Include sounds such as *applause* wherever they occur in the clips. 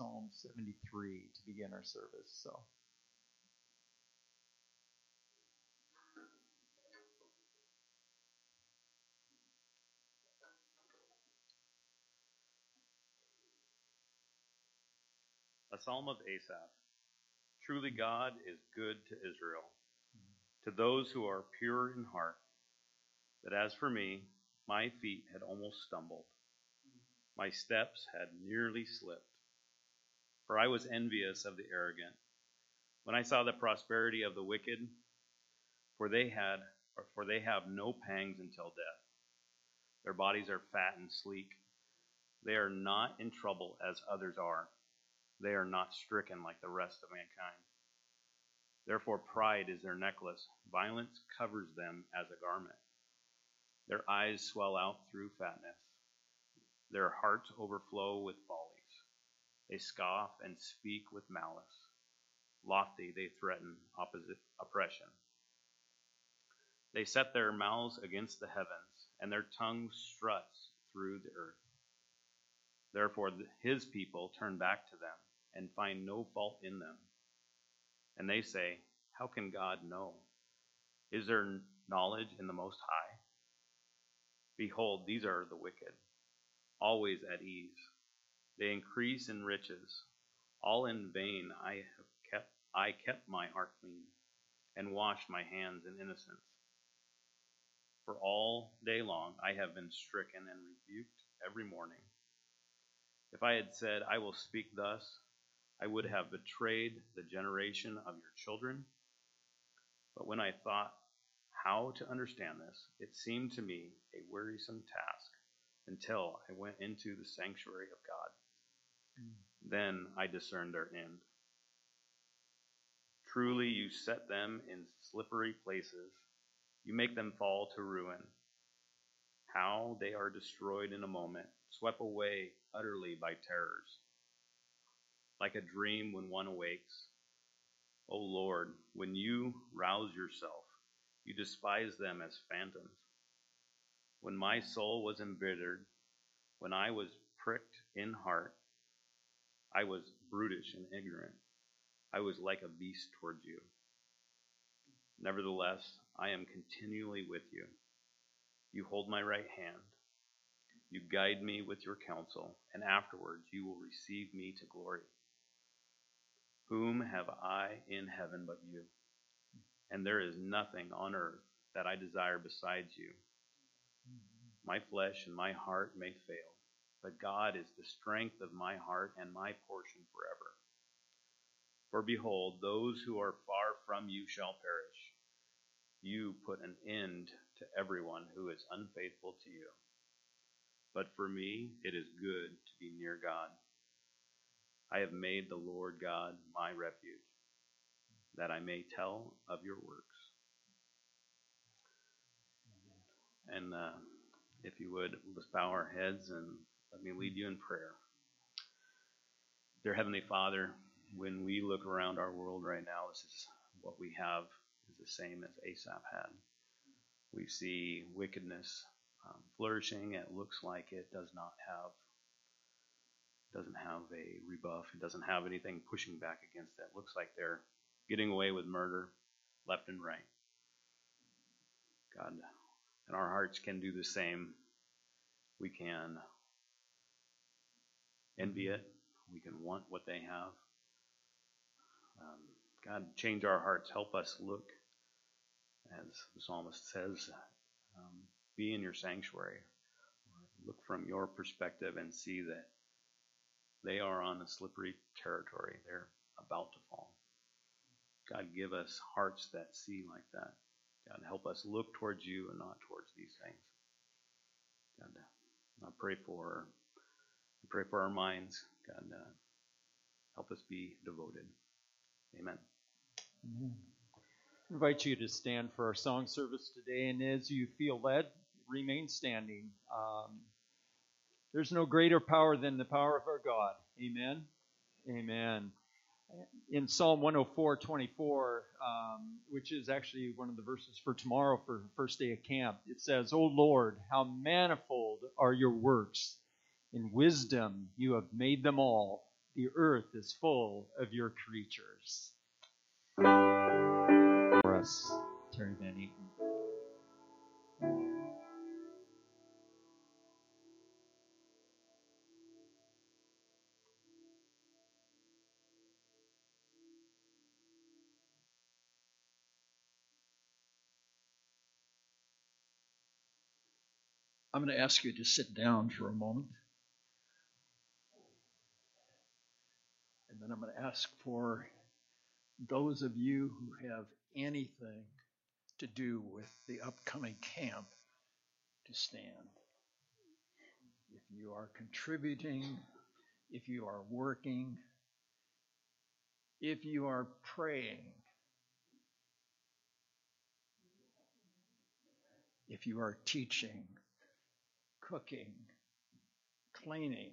Psalm 73 to begin our service. So. A psalm of Asaph. Truly God is good to Israel, to those who are pure in heart. But as for me, my feet had almost stumbled. My steps had nearly slipped. For I was envious of the arrogant when I saw the prosperity of the wicked, for they had or for they have no pangs until death. Their bodies are fat and sleek. They are not in trouble as others are. They are not stricken like the rest of mankind. Therefore, pride is their necklace, violence covers them as a garment. Their eyes swell out through fatness, their hearts overflow with follies. They scoff and speak with malice. Lofty, they threaten opposite oppression. They set their mouths against the heavens, and their tongue struts through the earth. Therefore, his people turn back to them and find no fault in them. And they say, How can God know? Is there knowledge in the Most High? Behold, these are the wicked, always at ease. They increase in riches. All in vain I have kept I kept my heart clean and washed my hands in innocence. For all day long I have been stricken and rebuked every morning. If I had said, I will speak thus, I would have betrayed the generation of your children. But when I thought how to understand this, it seemed to me a wearisome task until I went into the sanctuary of God. Then I discerned their end. Truly, you set them in slippery places, you make them fall to ruin. How they are destroyed in a moment, swept away utterly by terrors like a dream when one awakes. O Lord, when you rouse yourself, you despise them as phantoms. When my soul was embittered, when I was pricked in heart, I was brutish and ignorant. I was like a beast towards you. Nevertheless, I am continually with you. You hold my right hand. You guide me with your counsel, and afterwards you will receive me to glory. Whom have I in heaven but you? And there is nothing on earth that I desire besides you. My flesh and my heart may fail, but God is the strength of my heart and my portion forever. For behold, those who are far from you shall perish. You put an end to everyone who is unfaithful to you. But for me, it is good to be near God. I have made the Lord God my refuge, that I may tell of your works. And uh, if you would, let's bow our heads and let me lead you in prayer. Dear Heavenly Father, when we look around our world right now, this is what we have is the same as Asaph had. We see wickedness um, flourishing. It looks like it does not have doesn't have a rebuff. It doesn't have anything pushing back against that. It looks like they're getting away with murder left and right. God, and our hearts can do the same. We can envy it. We can want what they have. Um, God, change our hearts. Help us look, as the psalmist says, um, be in your sanctuary. Look from your perspective and see that they are on a slippery territory. They're about to fall. God, give us hearts that see like that. God, help us look towards you and not towards these things. God, I pray for pray for our minds. God, uh, help us be devoted. Amen. Amen. I invite you to stand for our song service today, and as you feel led, remain standing. Um, there's no greater power than the power of our God. Amen. Amen. In Psalm 104, 24, um, which is actually one of the verses for tomorrow for first day of camp, it says, O Lord, how manifold are your works. In wisdom you have made them all. the earth is full of your creatures. For us, Terry Van Eaton. I'm going to ask you to sit down for a moment. And I'm going to ask for those of you who have anything to do with the upcoming camp to stand. If you are contributing, if you are working, if you are praying, if you are teaching, cooking, cleaning.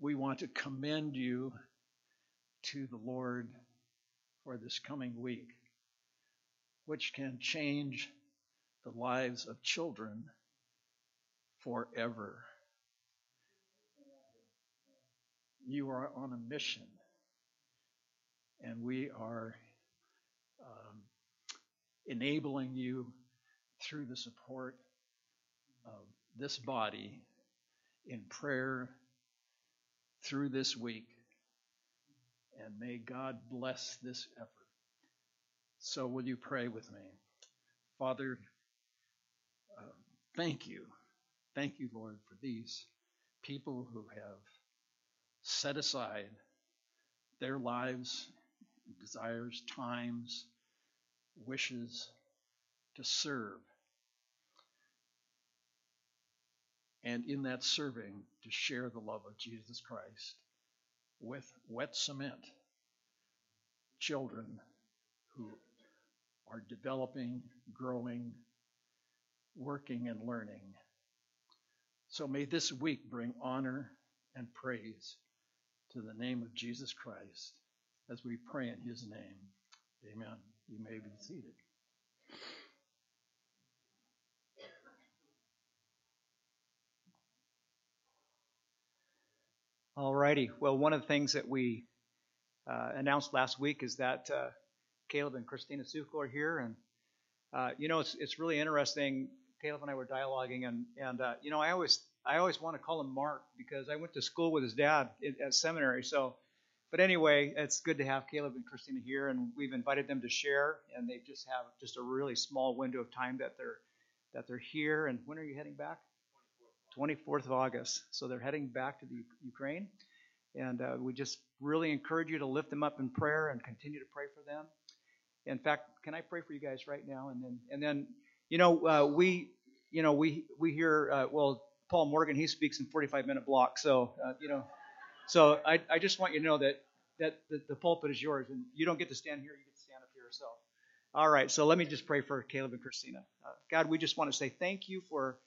We want to commend you to the Lord for this coming week, which can change the lives of children forever. You are on a mission, and we are um, enabling you through the support of this body in prayer through this week. And may God bless this effort. So, will you pray with me? Father, uh, thank you. Thank you, Lord, for these people who have set aside their lives, desires, times, wishes to serve. And in that serving, to share the love of Jesus Christ with wet cement children who are developing, growing, working, and learning. So may this week bring honor and praise to the name of Jesus Christ as we pray in his name. Amen. You may be seated. All righty. Well, one of the things that we uh, announced last week is that uh, Caleb and Christina Suko are here, and uh, you know it's it's really interesting. Caleb and I were dialoguing, and and uh, you know I always I always want to call him Mark because I went to school with his dad at seminary. So, but anyway, it's good to have Caleb and Christina here, and we've invited them to share, and they just have just a really small window of time that they're that they're here. And when are you heading back? 24th of August. So they're heading back to the Ukraine. And uh, we just really encourage you to lift them up in prayer and continue to pray for them. In fact, can I pray for you guys right now? And then, and then, you know, uh, we, you know, we we hear, uh, well, Paul Morgan, he speaks in 45 minute blocks. So, uh, you know, so I, I just want you to know that that the, the pulpit is yours, and you don't get to stand here; you get to stand up here. So, all right. So let me just pray for Caleb and Christina. Uh, God, we just want to say thank you for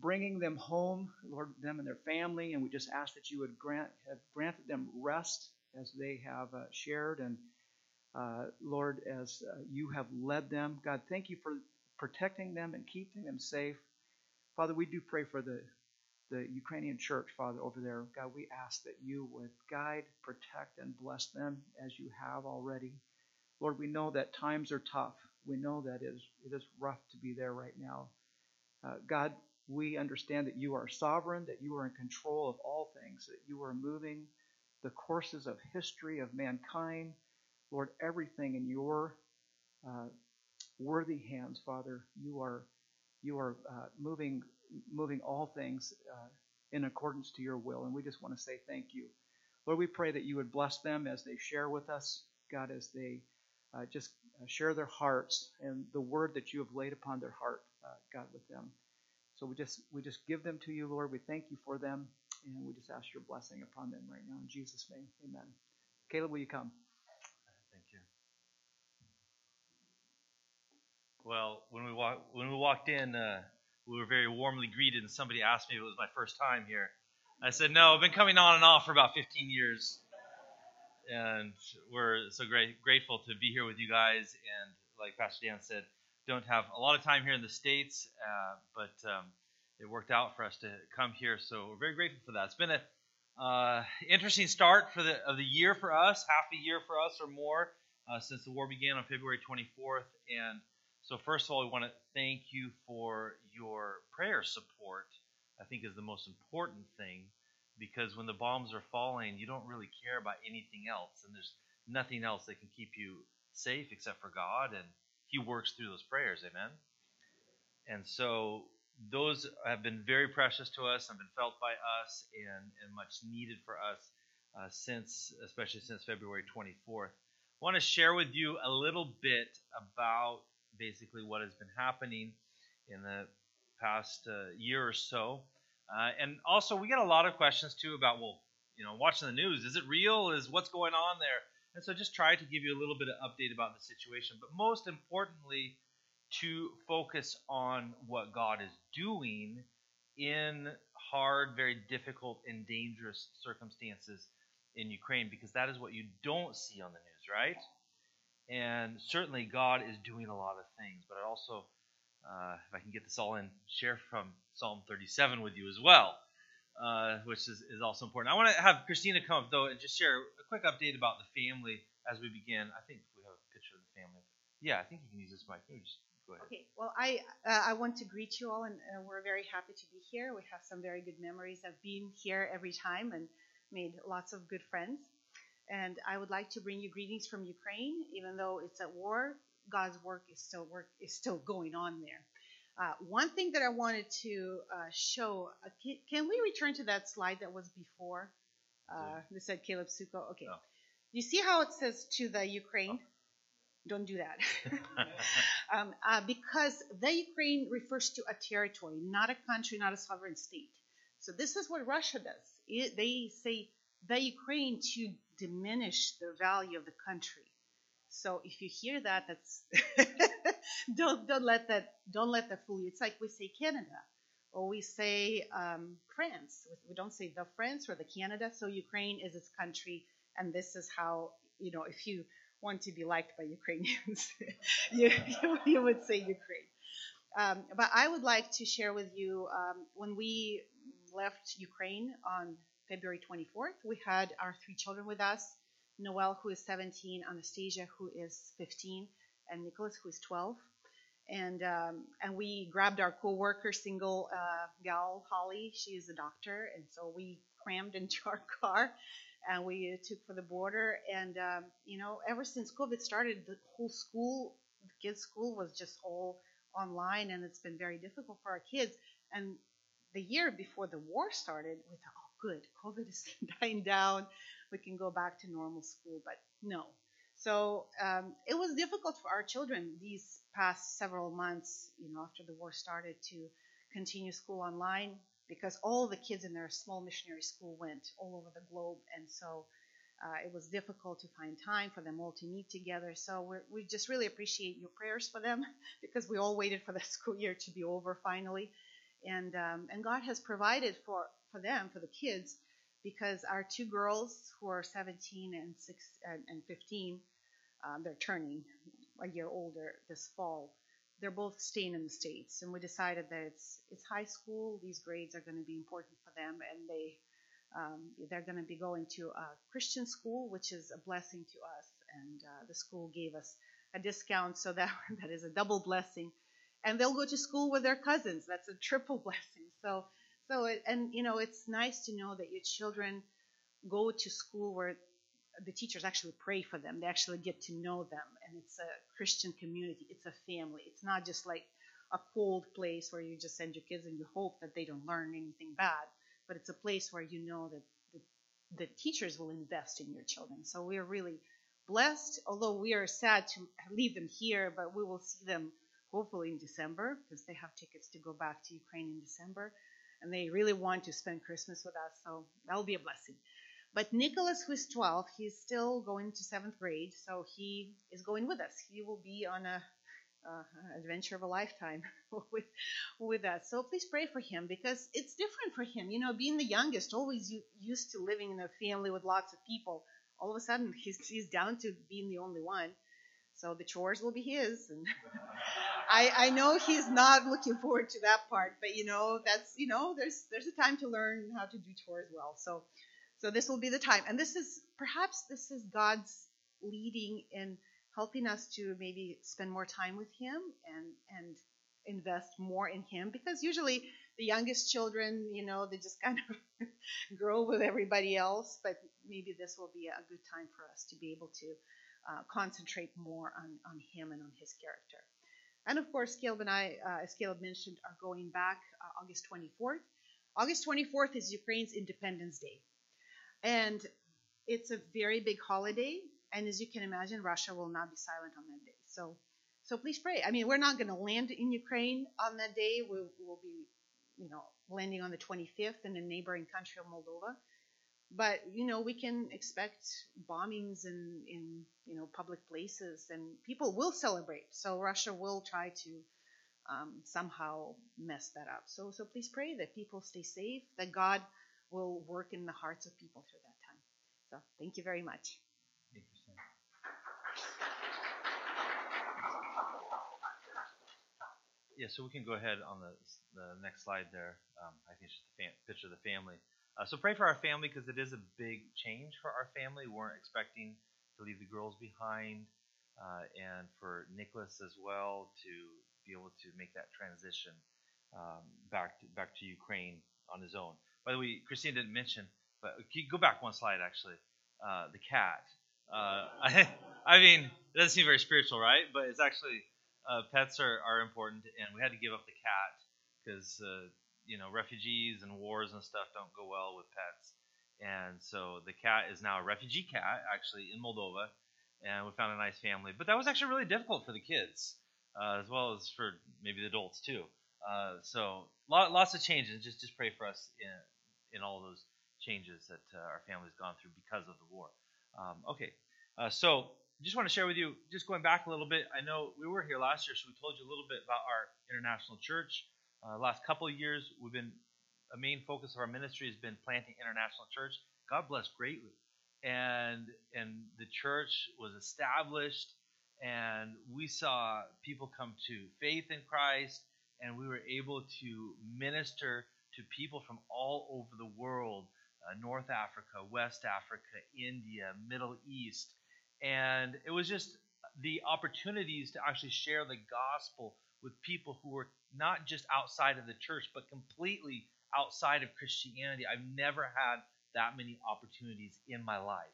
bringing them home, Lord, them and their family, and we just ask that you would grant have granted them rest as they have uh, shared, and uh, Lord, as uh, you have led them. God, thank you for protecting them and keeping them safe. Father, we do pray for the the Ukrainian church, Father, over there. God, we ask that you would guide, protect, and bless them as you have already. Lord, we know that times are tough. We know that it is, it is rough to be there right now. Uh, God, we understand that you are sovereign, that you are in control of all things, that you are moving the courses of history of mankind. Lord, everything in your uh, worthy hands, Father. You are you are uh, moving moving all things uh, in accordance to your will, and we just want to say thank you, Lord. We pray that you would bless them as they share with us, God, as they uh, just uh, share their hearts and the word that you have laid upon their heart, uh, God, with them. So we just we just give them to you, Lord. We thank you for them, and we just ask your blessing upon them right now in Jesus' name. Amen. Caleb, will you come? Thank you. Well, when we walk, when we walked in, uh, we were very warmly greeted, and somebody asked me if it was my first time here. I said, "No, I've been coming on and off for about 15 years, and we're so great, grateful to be here with you guys. And like Pastor Dan said, don't have a lot of time here in the states, uh, but um, it worked out for us to come here. So we're very grateful for that. It's been an uh, interesting start for the of the year for us, half a year for us or more uh, since the war began on February 24th. And so, first of all, we want to thank you for your prayer support. I think is the most important thing because when the bombs are falling, you don't really care about anything else, and there's nothing else that can keep you safe except for God, and He works through those prayers. Amen. And so those have been very precious to us, have been felt by us, and, and much needed for us uh, since, especially since February 24th. I want to share with you a little bit about basically what has been happening in the past uh, year or so. Uh, and also, we get a lot of questions too about, well, you know, watching the news, is it real? Is what's going on there? And so, just try to give you a little bit of update about the situation. But most importantly, to focus on what God is doing in hard, very difficult, and dangerous circumstances in Ukraine, because that is what you don't see on the news, right? And certainly God is doing a lot of things, but I also, uh, if I can get this all in, share from Psalm 37 with you as well, uh, which is, is also important. I want to have Christina come up, though, and just share a quick update about the family as we begin. I think we have a picture of the family. Yeah, I think you can use this mic. Just Go ahead. Okay, well, I uh, I want to greet you all, and uh, we're very happy to be here. We have some very good memories. I've been here every time and made lots of good friends. And I would like to bring you greetings from Ukraine, even though it's at war. God's work is still work is still going on there. Uh, one thing that I wanted to uh, show, uh, can, can, we return to that slide that was before? Uh, that said Caleb Suko. Okay. Oh. You see how it says to the Ukraine? Oh don't do that. *laughs* *laughs* um, uh, because the Ukraine refers to a territory, not a country, not a sovereign state. So this is what Russia does. It, they say the Ukraine to diminish the value of the country. So if you hear that, that's *laughs* don't don't let that don't let that fool you. It's like we say Canada, or we say um, France. We don't say the France or the Canada. So Ukraine is its country, and this is how you know if you want to be liked by Ukrainians, *laughs* you, *laughs* you, would say Ukraine. Um, but I would like to share with you um, when we left Ukraine on February 24th, we had our three children with us Noel, who is 17, Anastasia, who is 15, and Nicholas, who is 12. And um, and we grabbed our co-worker, single uh, gal Holly. She is a doctor, and so we crammed *laughs* into our car and we took for the border. And um, you know, ever since COVID started, the whole school, the kids' school was just all online, and it's been very difficult for our kids. And the year before the war started, we thought, oh, good, COVID is *laughs* dying down, we can go back to normal school. But no. So um, it was difficult for our children these past several months, you know, after the war started to continue school online because all the kids in their small missionary school went all over the globe, and so uh, it was difficult to find time for them all to meet together. So we just really appreciate your prayers for them *laughs* because we all waited for the *laughs* school year to be over finally, and um, and God has provided for for them for the kids because our two girls who are 17 and six and, and 15, um, they're turning a year older this fall they're both staying in the states, and we decided that it's it's high school. These grades are going to be important for them, and they um, they're going to be going to a Christian school, which is a blessing to us. And uh, the school gave us a discount, so that *laughs* that is a double blessing. And they'll go to school with their cousins. That's a triple *laughs* blessing. So so it, and you know it's nice to know that your children go to school where the teachers actually pray for them. They actually get to know them, and it's a Christian community. It's a family. It's not just like a cold place where you just send your kids and you hope that they don't learn anything bad, but it's a place where you know that the, the teachers will invest in your children. So we are really blessed, although we are sad to leave them here, but we will see them hopefully in December because they have tickets to go back to Ukraine in December. And they really want to spend Christmas with us, so that'll be a blessing. But Nicholas, who is 12, he's still going to seventh grade, so he is going with us. He will be on a uh, adventure of a lifetime *laughs* with with us. So please pray for him because it's different for him. You know, being the youngest, always used to living in a family with lots of people. All of a sudden, *laughs* he's he's down to being the only one. So the chores will be his, and *laughs* I, I know he's not looking forward to that part, but you know that's you know there's there's a time to learn how to do chores well. So so this will be the time, and this is perhaps this is God's leading in helping us to maybe spend more time with Him and and invest more in Him because usually the youngest children, you know, they just kind of *laughs* grow with everybody else, but maybe this will be a good time for us to be able to uh, concentrate more on, on him and on his character. And of course, Caleb and I, uh, as Caleb mentioned, are going back uh, August 24th. August 24th is Ukraine's Independence Day. And it's a very big holiday. And as you can imagine, Russia will not be silent on that day. So, so please pray. I mean, we're not going to land in Ukraine on that day. We'll, we'll be, you know, landing on the 25th in a neighboring country of Moldova but you know we can expect bombings in in you know public places and people will celebrate. So russia will try to um, somehow mess that up. So so please pray that people stay safe that god will work in the hearts of people through that time. So thank you very much. Yeah so we can go ahead on the, the next slide there. Um, i think it's just a fam- picture of the family uh, so pray for our family because it is a big change for our family. We weren't expecting to leave the girls behind, uh, and for Nicholas as well to be able to make that transition um, back to, back to Ukraine on his own. By the way, Christine didn't mention, but go back one slide actually? Uh, the cat. Uh, I, *laughs* I mean, it doesn't seem very spiritual, right? But it's actually uh, pets are, are important, and we had to give up the cat because uh, you know, refugees and wars and stuff don't go well with pets. And so the cat is now a refugee cat, actually, in Moldova. And we found a nice family. But that was actually really difficult for the kids, uh, as well as for maybe the adults, too. Uh, so lot, lots of changes. Just just pray for us in, in all those changes that uh, our family's gone through because of the war. Um, okay, uh, so just want to share with you, just going back a little bit. I know we were here last year, so we told you a little bit about our international church. Uh, last couple of years, we've been a main focus of our ministry has been planting international church. God bless greatly, and and the church was established, and we saw people come to faith in Christ, and we were able to minister to people from all over the world, uh, North Africa, West Africa, India, Middle East, and it was just the opportunities to actually share the gospel with people who were not just outside of the church, but completely outside of Christianity. I've never had that many opportunities in my life.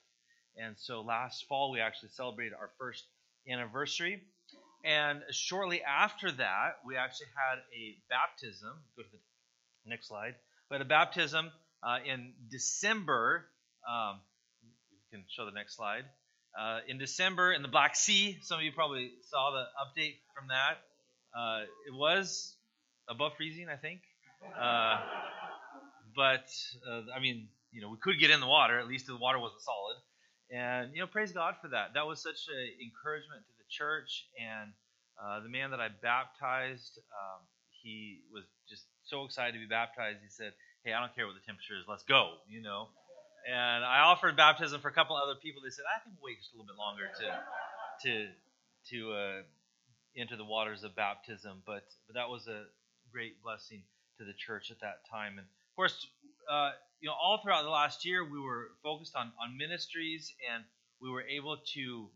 And so last fall, we actually celebrated our first anniversary. And shortly after that, we actually had a baptism. Go to the next slide. We had a baptism uh, in December. Um, you can show the next slide. Uh, in December in the Black Sea. Some of you probably saw the update from that. Uh, it was above freezing, I think. Uh, but uh, I mean, you know, we could get in the water. At least the water wasn't solid. And you know, praise God for that. That was such an encouragement to the church. And uh, the man that I baptized, um, he was just so excited to be baptized. He said, "Hey, I don't care what the temperature is. Let's go." You know. And I offered baptism for a couple other people. They said, "I think we'll wait just a little bit longer to to to uh, into the waters of baptism. But, but that was a great blessing to the church at that time. And of course, uh, you know, all throughout the last year, we were focused on, on ministries and we were able to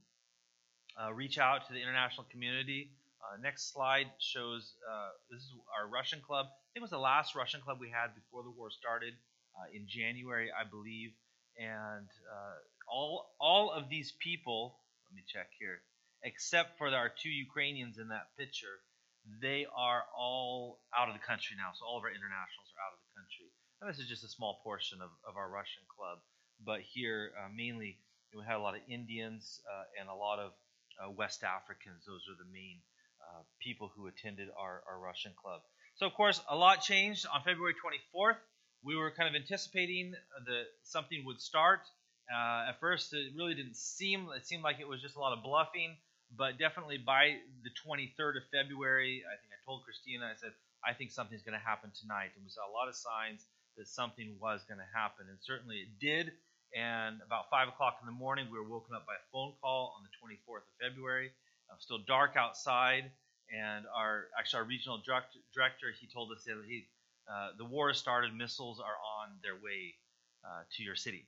uh, reach out to the international community. Uh, next slide shows uh, this is our Russian club. I think it was the last Russian club we had before the war started uh, in January, I believe. And uh, all all of these people, let me check here except for our two Ukrainians in that picture, they are all out of the country now. So all of our internationals are out of the country. And this is just a small portion of, of our Russian club. But here, uh, mainly, we had a lot of Indians uh, and a lot of uh, West Africans. Those are the main uh, people who attended our, our Russian club. So, of course, a lot changed on February 24th. We were kind of anticipating that something would start. Uh, at first, it really didn't seem. It seemed like it was just a lot of bluffing. But definitely by the 23rd of February, I think I told Christina, I said, I think something's going to happen tonight. And we saw a lot of signs that something was going to happen. And certainly it did. And about 5 o'clock in the morning, we were woken up by a phone call on the 24th of February. Still dark outside. and our actually our regional director, director he told us that he, uh, the war has started, missiles are on their way uh, to your city,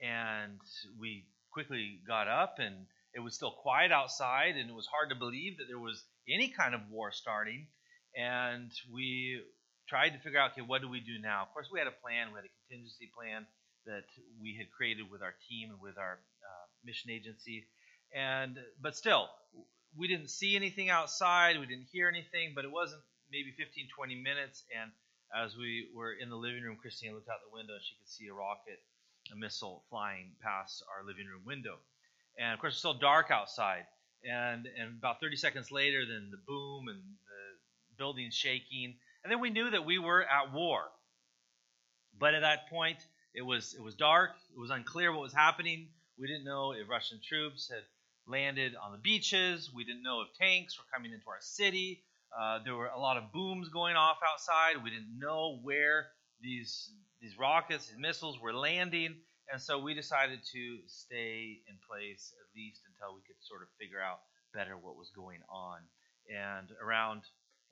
and we quickly got up and it was still quiet outside and it was hard to believe that there was any kind of war starting. And we tried to figure out okay what do we do now? Of course we had a plan. We had a contingency plan that we had created with our team and with our uh, mission agency. And but still we didn't see anything outside. We didn't hear anything but it wasn't maybe 15 20 minutes. And as we were in the living room christine looked out the window and she could see a rocket a missile flying past our living room window and of course it's still dark outside. And and about 30 seconds later then the boom and the building shaking. And then we knew that we were at war. But at that point it was it was dark. It was unclear what was happening. We didn't know if russian troops had landed on the beaches. We didn't know if tanks were coming into our city. Uh, there were a lot of booms going off outside. We didn't know where these these rockets and missiles were landing and so we decided to stay in place at least until we could sort of figure out better what was going on. And around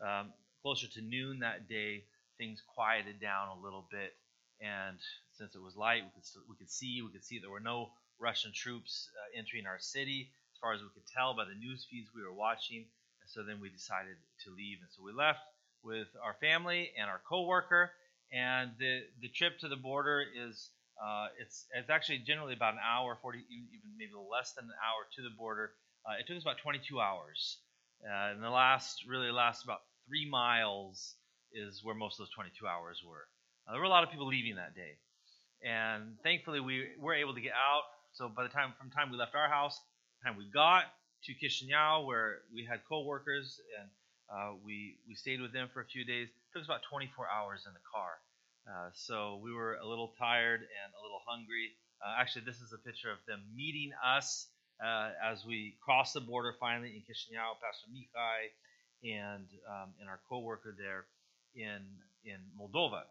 um, closer to noon that day, things quieted down a little bit. And since it was light, we could we could see we could see there were no Russian troops uh, entering our city, as far as we could tell by the news feeds we were watching. And so then we decided to leave, and so we left with our family and our coworker. And the the trip to the border is uh, it's it's actually generally about an hour, 40, even maybe less than an hour to the border. Uh, it took us about 22 hours, uh, and the last really last about three miles is where most of those 22 hours were. Uh, there were a lot of people leaving that day, and thankfully we were able to get out. So by the time from the time we left our house, the time we got to Chisinau, where we had co-workers and uh, we we stayed with them for a few days. It took us about 24 hours in the car. Uh, so we were a little tired and a little hungry. Uh, actually, this is a picture of them meeting us uh, as we crossed the border finally in Chisinau, Pastor Mihai and um, and our co-worker there in in Moldova.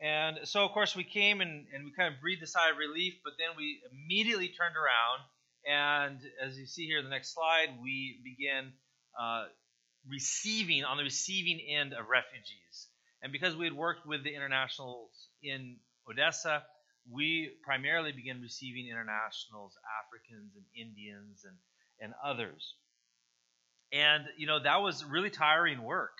And so, of course, we came and, and we kind of breathed a sigh of relief, but then we immediately turned around. And as you see here in the next slide, we began uh, receiving, on the receiving end of refugees. And because we had worked with the internationals in Odessa, we primarily began receiving internationals, Africans and Indians and, and others. And, you know, that was really tiring work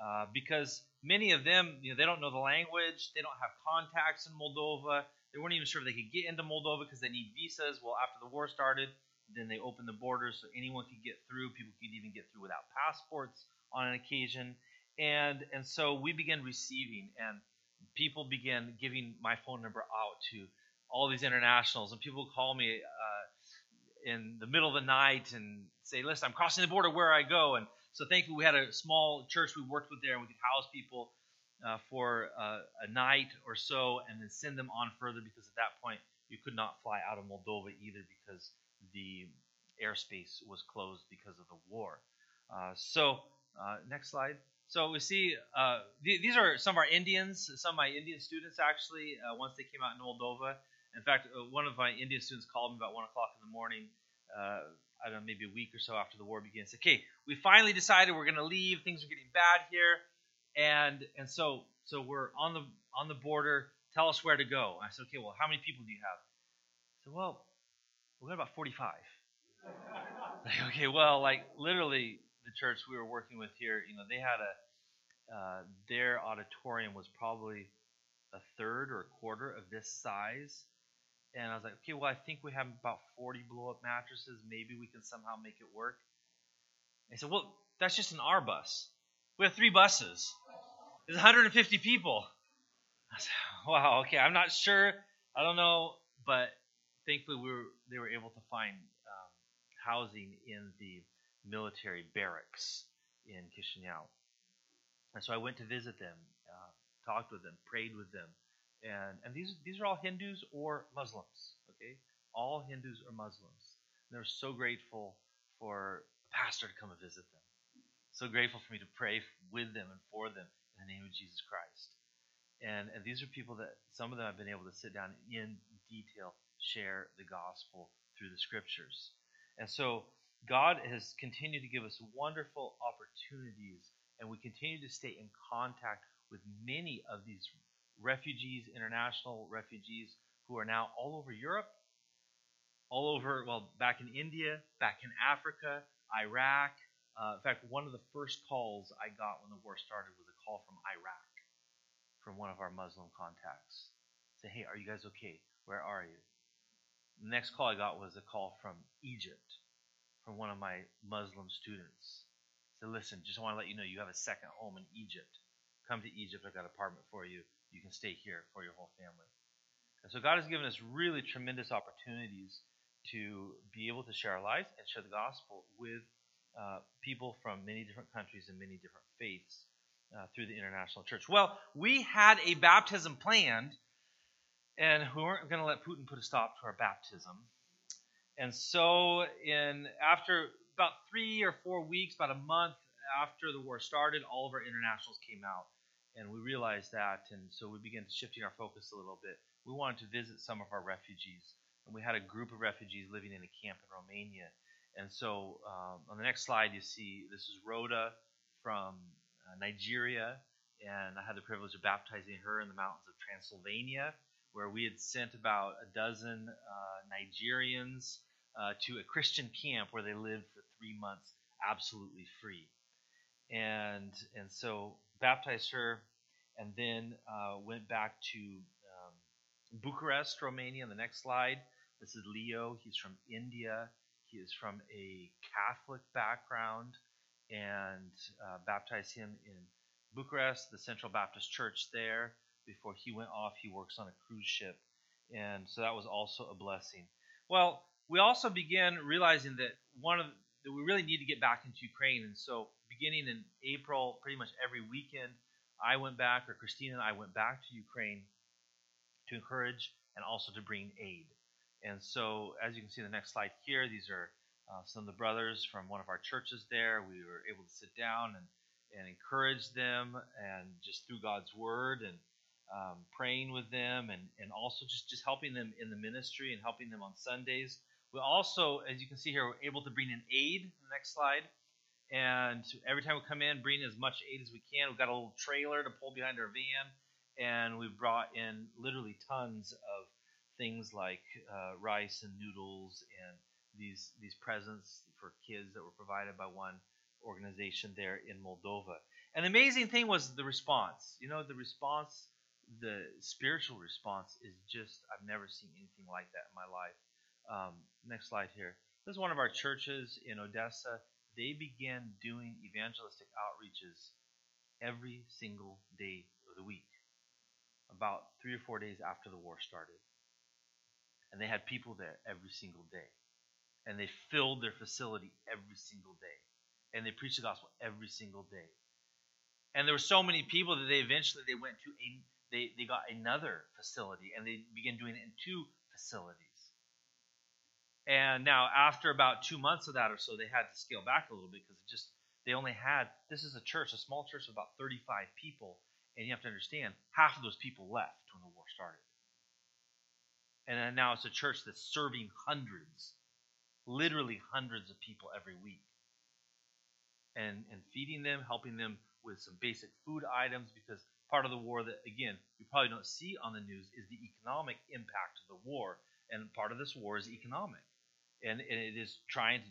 uh, because many of them, you know, they don't know the language, they don't have contacts in Moldova, they weren't even sure if they could get into Moldova because they need visas. Well, after the war started, then they opened the borders so anyone could get through. People could even get through without passports on an occasion and and so we began receiving and people began giving my phone number out to all these internationals and people call me uh, in the middle of the night and say listen i'm crossing the border where i go? And so thankfully we had a small church we worked with there and we could house people uh, for uh, a night or so and then send them on further because at that point you could not fly out of moldova either because the airspace was closed because of the war. Uh, so uh, next slide so we see uh, th- these are some of our Indians, some of my Indian students actually, uh, once they came out in Moldova. In fact, uh, one of my Indian students called me about 1 o'clock in the morning, uh, I don't know, maybe a week or so after the war began. Said, okay, we finally decided we're going to leave. Things are getting bad here. And and so so we're on the on the border. Tell us where to go. I said, okay, well, how many people do you have? I said, well, we got about 45. *laughs* like, okay, well, like literally church we were working with here, you know, they had a uh, their auditorium was probably a third or a quarter of this size. And I was like, okay, well, I think we have about 40 blow up mattresses. Maybe we can somehow make it work. And said, well, that's just an R bus. We have three buses. There's 150 people. I said, *laughs* wow, okay, I'm not sure. I don't know. But thankfully, we were, they were able to find um, housing in the military barracks in Chisinau. And so I went to visit them, uh, talked with them, prayed with them. And, and these, these are all Hindus or Muslims, okay? All Hindus or Muslims. And they're so grateful for a pastor to come and visit them. So grateful for me to pray with them and for them in the name of Jesus Christ. And, and these are people that some of them I've been able to sit down in detail, share the gospel through the scriptures. And so God has continued to give us wonderful opportunities, and we continue to stay in contact with many of these refugees, international refugees, who are now all over Europe, all over, well, back in India, back in Africa, Iraq. Uh, in fact, one of the first calls I got when the war started was a call from Iraq, from one of our Muslim contacts. Say, hey, are you guys okay? Where are you? The next call I got was a call from Egypt, from one of my Muslim students. Said, listen, just want to let you know you have a second home in Egypt. Come to Egypt. I've got an apartment for you. You can stay here for your whole family. And so God has given us really tremendous opportunities to be able to share our lives and share the gospel with uh, people from many different countries and many different faiths uh, through the international church. Well, we had a baptism planned, and we weren't going to let Putin put a stop to our baptism. And so, in after about three or four weeks, about a month after the war started, all of our internationals came out, and we realized that, and so we began shifting our focus a little bit. We wanted to visit some of our refugees and we had a group of refugees living in a camp in Romania. And so um, on the next slide, you see this is Rhoda from uh, Nigeria, and I had the privilege of baptizing her in the mountains of Transylvania, where we had sent about a dozen uh, Nigerians uh, to a Christian camp where they lived for three months absolutely free. And and so baptized her, and then uh, went back to um, Bucharest, Romania. On The next slide this is Leo. He's from India. He is from a Catholic background and uh, baptized him in Bucharest, the Central Baptist Church there. Before he went off, he works on a cruise ship. And so that was also a blessing. Well, we also began realizing that one of that we really need to get back into Ukraine. And so beginning in April, pretty much every weekend, I went back, or Christina and I went back to Ukraine to encourage and also to bring aid. And so, as you can see in the next slide here, these are uh, some of the brothers from one of our churches there. We were able to sit down and, and encourage them, and just through God's word and um, praying with them, and, and also just, just helping them in the ministry and helping them on Sundays. We also, as you can see here, we're able to bring in aid. Next slide. And every time we come in, bring as much aid as we can. We've got a little trailer to pull behind our van, and we've brought in literally tons of things like uh, rice and noodles and these these presents for kids that were provided by one organization there in Moldova. And the amazing thing was the response. You know, the response, the spiritual response is just I've never seen anything like that in my life. Um, next slide here. This is one of our churches in Odessa. They began doing evangelistic outreaches every single day of the week, about three or four days after the war started. And they had people there every single day. And they filled their facility every single day. And they preached the gospel every single day. And there were so many people that they eventually they went to a they, they got another facility and they began doing it in two facilities. And now after about two months of that or so, they had to scale back a little bit because just they only had this is a church, a small church of about 35 people, and you have to understand half of those people left when the war started. And now it's a church that's serving hundreds, literally hundreds of people every week. And, and feeding them, helping them with some basic food items, because part of the war that, again, you probably don't see on the news is the economic impact of the war. And part of this war is economic. And, and it is trying to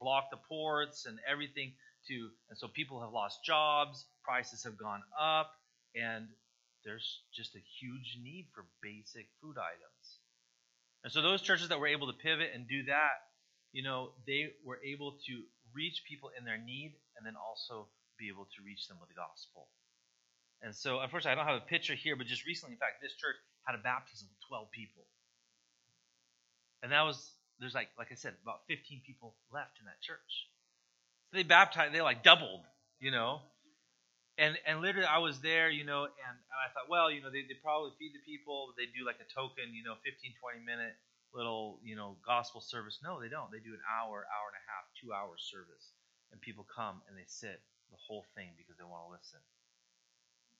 block the ports and everything to, and so people have lost jobs, prices have gone up, and there's just a huge need for basic food items. And so those churches that were able to pivot and do that, you know, they were able to reach people in their need and then also be able to reach them with the gospel. And so, unfortunately, I don't have a picture here, but just recently, in fact, this church had a baptism with 12 people. And that was, there's like, like I said, about 15 people left in that church. So they baptized, they like doubled, you know and and literally I was there, you know, and, and I thought, well, you know, they, they probably feed the people. They do like a token, you know, 15, 20 minute little, you know, gospel service. No, they don't. They do an hour, hour and a half, two hour service. And people come and they sit the whole thing because they want to listen.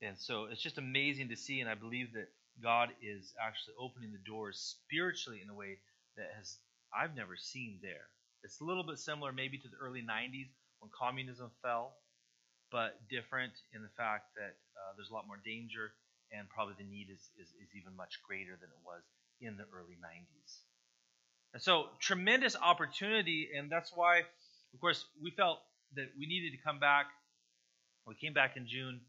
And so it's just amazing to see, and I believe that God is actually opening the doors spiritually in a way that has I've never seen there. It's a little bit similar maybe to the early 90s when communism fell, but different in the fact that uh, there's a lot more danger and probably the need is, is, is even much greater than it was in the early 90s. And so, tremendous opportunity, and that's why, of course, we felt that we needed to come back. We came back in June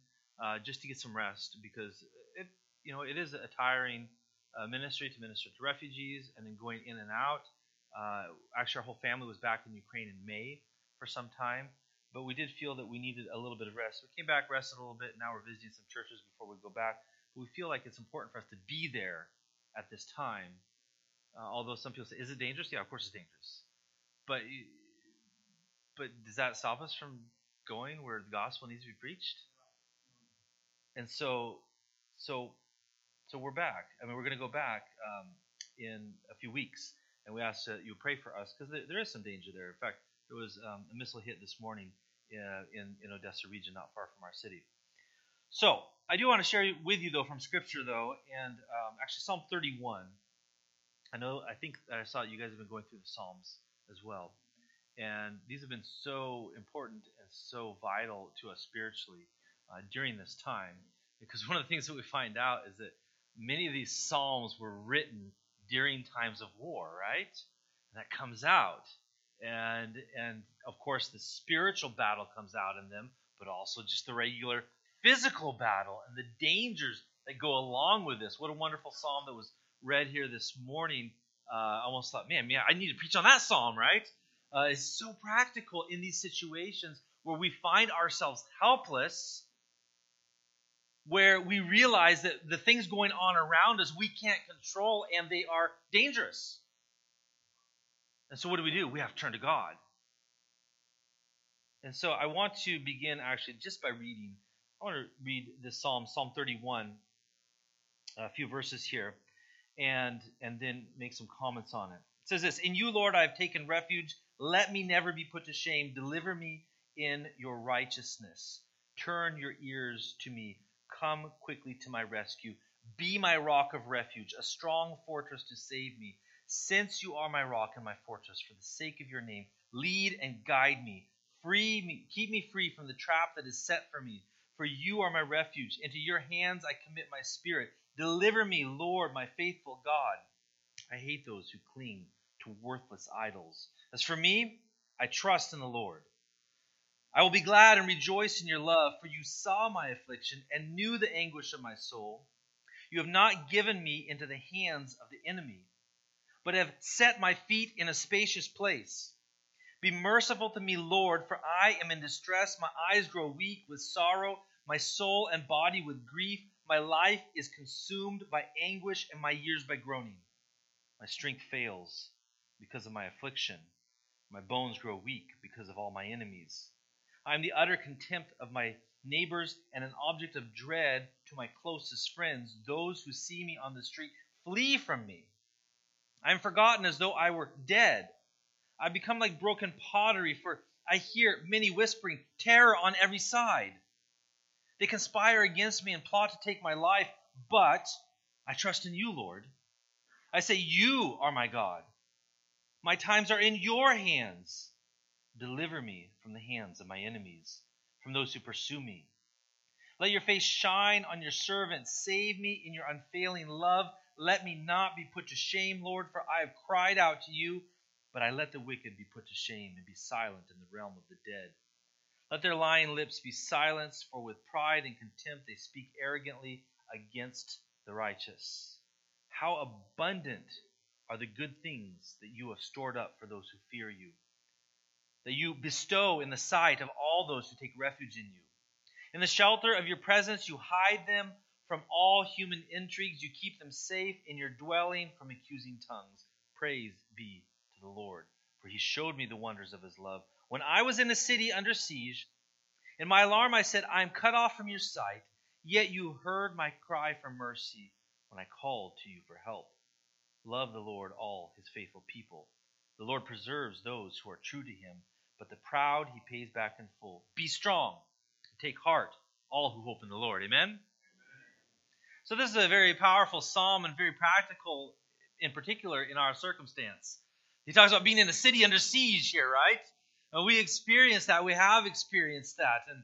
uh, just to get some rest because it, you know, it is a tiring uh, ministry to minister to refugees and then going in and out. Uh, actually, our whole family was back in Ukraine in May for some time, but we did feel that we needed a little bit of rest. We came back, rested a little bit. And now we're visiting some churches before we go back. But we feel like it's important for us to be there at this time. Uh, although some people say, "Is it dangerous?" Yeah, of course it's dangerous. But but does that stop us from going where the gospel needs to be preached? And so so so we're back. I mean, we're going to go back um, in a few weeks, and we ask that you pray for us because there, there is some danger there. In fact, there was um, a missile hit this morning uh, in in Odessa region, not far from our city. So I do want to share with you though from Scripture though, and um, actually Psalm 31. I know I think I saw you guys have been going through the Psalms as well, and these have been so important and so vital to us spiritually uh, during this time. Because one of the things that we find out is that many of these psalms were written during times of war, right? And that comes out. And and of course the spiritual battle comes out in them, but also just the regular physical battle and the dangers that go along with this. What a wonderful psalm that was read here this morning. Uh, I almost thought, man, man, I need to preach on that psalm, right? Uh, it's so practical in these situations where we find ourselves helpless where we realize that the things going on around us we can't control and they are dangerous. And so, what do we do? We have to turn to God. And so, I want to begin actually just by reading. I want to read this psalm, Psalm 31, a few verses here, and, and then make some comments on it. It says this In you, Lord, I have taken refuge. Let me never be put to shame. Deliver me in your righteousness. Turn your ears to me Come quickly to my rescue. Be my rock of refuge, a strong fortress to save me. Since you are my rock and my fortress, for the sake of your name, lead and guide me. Free me, keep me free from the trap that is set for me. For you are my refuge. Into your hands I commit my spirit. Deliver me, Lord, my faithful God. I hate those who cling to worthless idols. As for me, I trust in the Lord. I will be glad and rejoice in your love, for you saw my affliction and knew the anguish of my soul. You have not given me into the hands of the enemy, but have set my feet in a spacious place. Be merciful to me, Lord, for I am in distress. My eyes grow weak with sorrow, my soul and body with grief. My life is consumed by anguish, and my years by groaning. My strength fails because of my affliction. My bones grow weak because of all my enemies. I am the utter contempt of my neighbors and an object of dread to my closest friends. Those who see me on the street flee from me. I am forgotten as though I were dead. I become like broken pottery, for I hear many whispering, terror on every side. They conspire against me and plot to take my life, but I trust in you, Lord. I say, You are my God. My times are in your hands. Deliver me from the hands of my enemies, from those who pursue me. Let your face shine on your servant. Save me in your unfailing love. Let me not be put to shame, Lord, for I have cried out to you, but I let the wicked be put to shame and be silent in the realm of the dead. Let their lying lips be silenced, for with pride and contempt they speak arrogantly against the righteous. How abundant are the good things that you have stored up for those who fear you that you bestow in the sight of all those who take refuge in you. In the shelter of your presence, you hide them from all human intrigues. You keep them safe in your dwelling from accusing tongues. Praise be to the Lord, for he showed me the wonders of his love. When I was in a city under siege, in my alarm I said, I am cut off from your sight, yet you heard my cry for mercy when I called to you for help. Love the Lord, all his faithful people the Lord preserves those who are true to him, but the proud he pays back in full. Be strong, take heart, all who hope in the Lord. Amen? So, this is a very powerful psalm and very practical, in particular, in our circumstance. He talks about being in a city under siege here, right? And we experience that. We have experienced that. And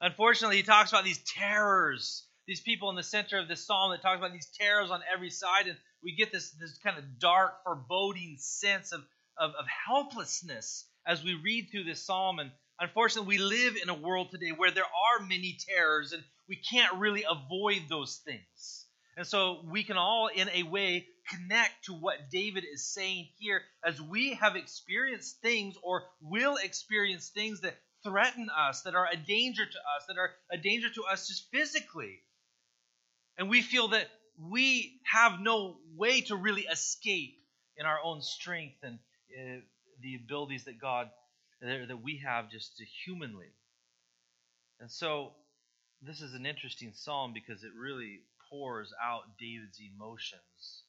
unfortunately, he talks about these terrors, these people in the center of this psalm that talks about these terrors on every side. And we get this, this kind of dark, foreboding sense of, of, of helplessness as we read through this psalm. And unfortunately, we live in a world today where there are many terrors, and we can't really avoid those things. And so we can all, in a way, connect to what David is saying here as we have experienced things or will experience things that threaten us, that are a danger to us, that are a danger to us just physically. And we feel that we have no way to really escape in our own strength and uh, the abilities that God, that we have just humanly. And so this is an interesting psalm because it really pours out David's emotions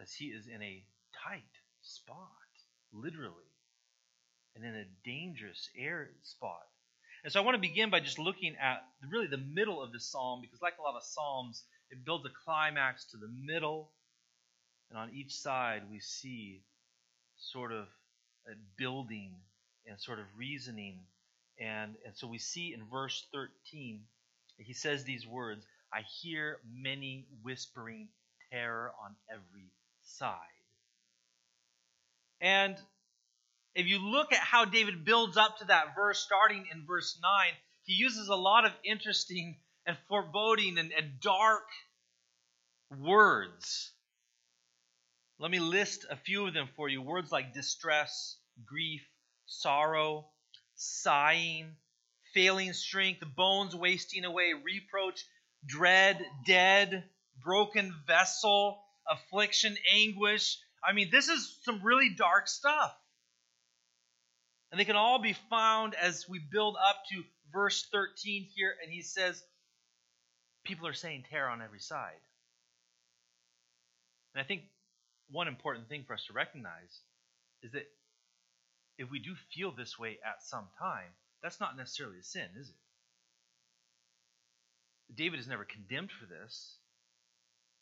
as he is in a tight spot, literally, and in a dangerous air spot. And so I want to begin by just looking at really the middle of the psalm because, like a lot of psalms, it builds a climax to the middle, and on each side we see sort of uh, building and sort of reasoning. And, and so we see in verse 13, he says these words I hear many whispering terror on every side. And if you look at how David builds up to that verse, starting in verse 9, he uses a lot of interesting and foreboding and, and dark words. Let me list a few of them for you. Words like distress, grief, sorrow, sighing, failing strength, bones wasting away, reproach, dread, dead, broken vessel, affliction, anguish. I mean, this is some really dark stuff. And they can all be found as we build up to verse 13 here, and he says, People are saying terror on every side. And I think one important thing for us to recognize is that if we do feel this way at some time, that's not necessarily a sin, is it? David is never condemned for this.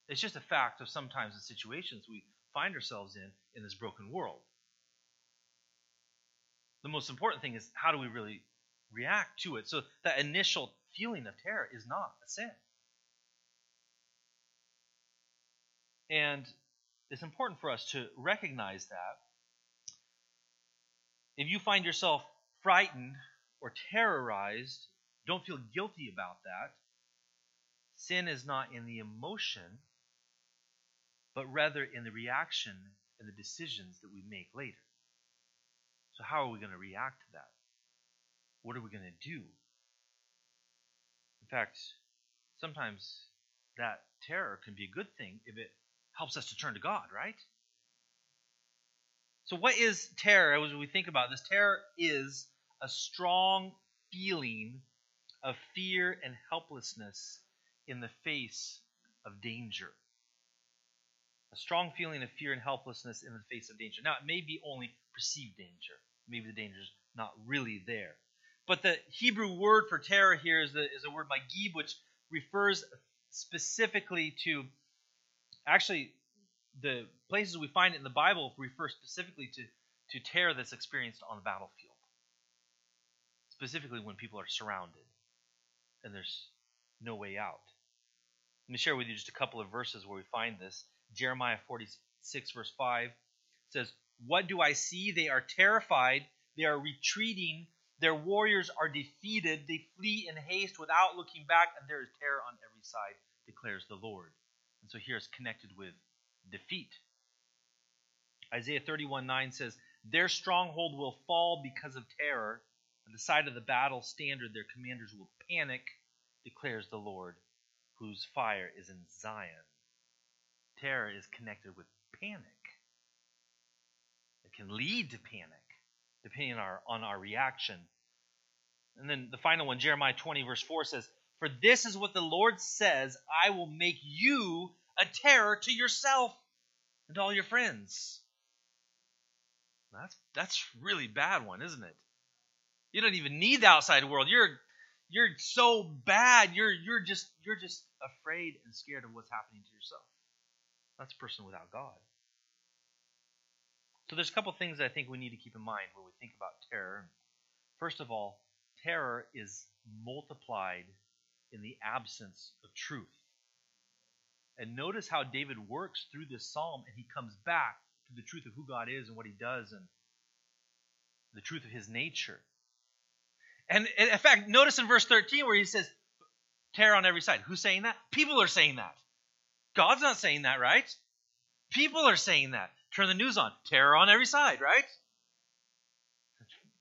It's just a fact of sometimes the situations we find ourselves in in this broken world. The most important thing is how do we really react to it? So that initial feeling of terror is not a sin. And it's important for us to recognize that. If you find yourself frightened or terrorized, don't feel guilty about that. Sin is not in the emotion, but rather in the reaction and the decisions that we make later. So, how are we going to react to that? What are we going to do? In fact, sometimes that terror can be a good thing if it helps us to turn to God, right? So, what is terror as we think about this? Terror is a strong feeling of fear and helplessness in the face of danger. A strong feeling of fear and helplessness in the face of danger. Now, it may be only perceived danger. Maybe the danger is not really there. But the Hebrew word for terror here is, the, is a word magib, which refers specifically to, actually, the places we find it in the Bible refer specifically to, to terror that's experienced on the battlefield. Specifically when people are surrounded and there's no way out. Let me share with you just a couple of verses where we find this. Jeremiah 46, verse 5 says, What do I see? They are terrified, they are retreating, their warriors are defeated, they flee in haste without looking back, and there is terror on every side, declares the Lord. And so here it's connected with defeat. Isaiah 31 9 says, Their stronghold will fall because of terror. At the side of the battle standard, their commanders will panic, declares the Lord whose fire is in Zion. Terror is connected with panic. It can lead to panic, depending on our, on our reaction. And then the final one, Jeremiah 20, verse 4 says, For this is what the Lord says I will make you a terror to yourself and all your friends. That's, that's really bad one, isn't it? You don't even need the outside world. You're you're so bad. You're you're just you're just afraid and scared of what's happening to yourself. That's a person without God. So there's a couple things that I think we need to keep in mind when we think about terror. First of all, terror is multiplied in the absence of truth. And notice how David works through this psalm and he comes back to the truth of who God is and what he does and the truth of his nature. And in fact, notice in verse 13 where he says, terror on every side. Who's saying that? People are saying that. God's not saying that, right? People are saying that. Turn the news on. Terror on every side, right?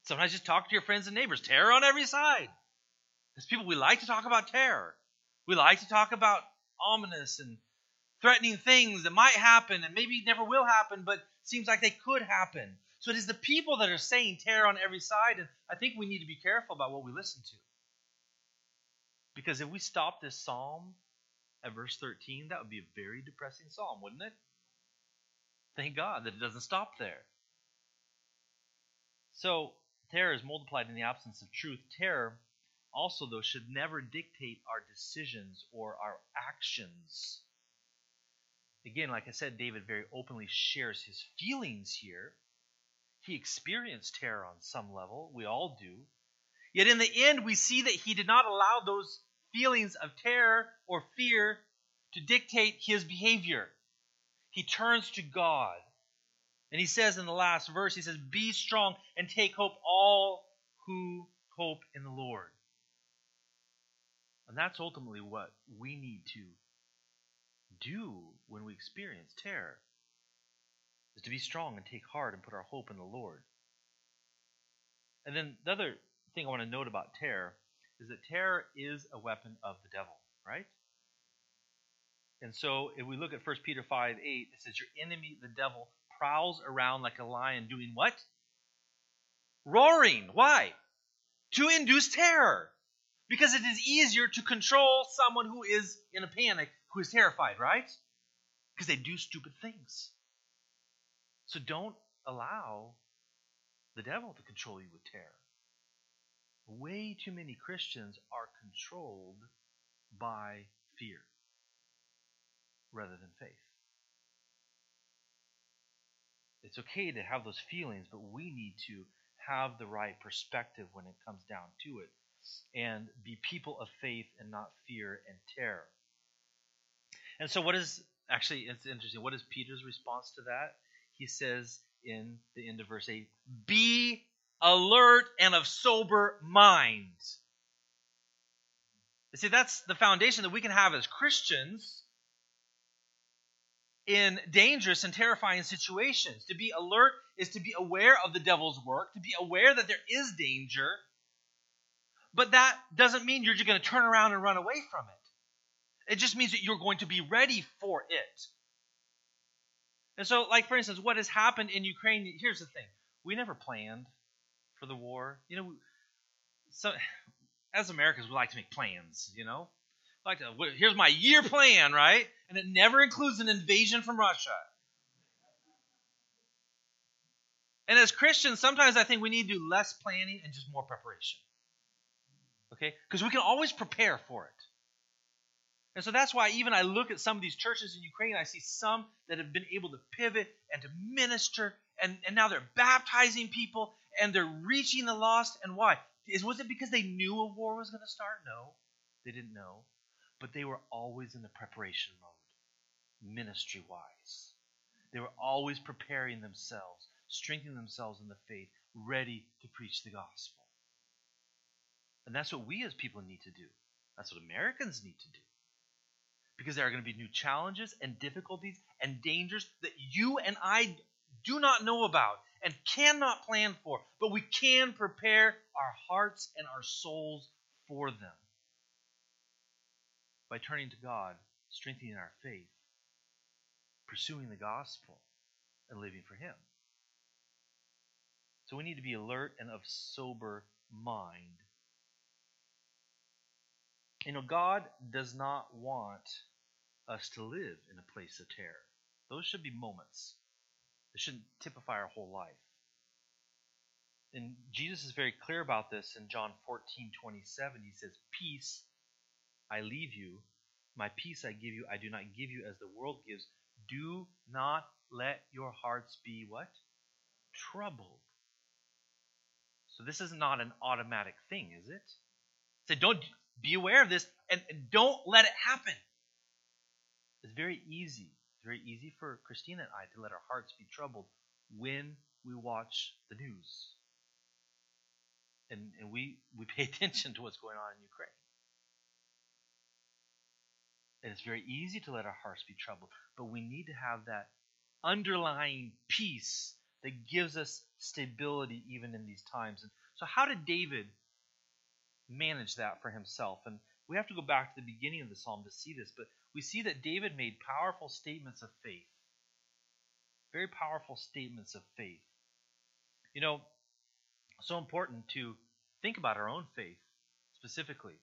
Sometimes just talk to your friends and neighbors. Terror on every side. As people, we like to talk about terror. We like to talk about ominous and threatening things that might happen and maybe never will happen, but seems like they could happen. So it is the people that are saying terror on every side, and I think we need to be careful about what we listen to. Because if we stop this psalm at verse 13, that would be a very depressing psalm, wouldn't it? Thank God that it doesn't stop there. So, terror is multiplied in the absence of truth. Terror also, though, should never dictate our decisions or our actions. Again, like I said, David very openly shares his feelings here. He experienced terror on some level. We all do. Yet in the end, we see that he did not allow those feelings of terror or fear to dictate his behavior. He turns to God. And he says in the last verse, he says, Be strong and take hope, all who hope in the Lord. And that's ultimately what we need to do when we experience terror is to be strong and take heart and put our hope in the Lord. And then the other thing I want to note about terror is that terror is a weapon of the devil, right? And so if we look at 1 Peter 5 8, it says, Your enemy, the devil, prowls around like a lion doing what? Roaring. Why? To induce terror. Because it is easier to control someone who is in a panic, who is terrified, right? Because they do stupid things. So don't allow the devil to control you with terror. Way too many Christians are controlled by fear rather than faith. It's okay to have those feelings, but we need to have the right perspective when it comes down to it and be people of faith and not fear and terror. And so, what is actually, it's interesting. What is Peter's response to that? He says in the end of verse 8, Be alert and of sober mind. You see, that's the foundation that we can have as Christians in dangerous and terrifying situations. To be alert is to be aware of the devil's work, to be aware that there is danger, but that doesn't mean you're just going to turn around and run away from it. It just means that you're going to be ready for it. And so, like for instance, what has happened in Ukraine, here's the thing. We never planned for the war. You know, so as Americans, we like to make plans, you know? like uh, to, here's my year plan, right? And it never includes an invasion from Russia. And as Christians, sometimes I think we need to do less planning and just more preparation. Okay? Because we can always prepare for it. And so that's why even I look at some of these churches in Ukraine, I see some that have been able to pivot and to minister, and, and now they're baptizing people and they're reaching the lost. And why? Is was it because they knew a war was going to start? No, they didn't know. But they were always in the preparation mode, ministry wise. They were always preparing themselves, strengthening themselves in the faith, ready to preach the gospel. And that's what we as people need to do. That's what Americans need to do. Because there are going to be new challenges and difficulties and dangers that you and I do not know about and cannot plan for, but we can prepare our hearts and our souls for them by turning to God, strengthening our faith, pursuing the gospel, and living for Him. So we need to be alert and of sober mind. You know, God does not want us to live in a place of terror. Those should be moments. They shouldn't typify our whole life. And Jesus is very clear about this in John 14, 27. He says, Peace I leave you, my peace I give you, I do not give you as the world gives. Do not let your hearts be what? troubled. So this is not an automatic thing, is it? So don't be aware of this and, and don't let it happen. It's very easy, It's very easy for Christina and I to let our hearts be troubled when we watch the news. And, and we, we pay *laughs* attention to what's going on in Ukraine. And it's very easy to let our hearts be troubled, but we need to have that underlying peace that gives us stability even in these times. And so, how did David manage that for himself? And we have to go back to the beginning of the psalm to see this, but we see that David made powerful statements of faith. Very powerful statements of faith. You know, so important to think about our own faith specifically.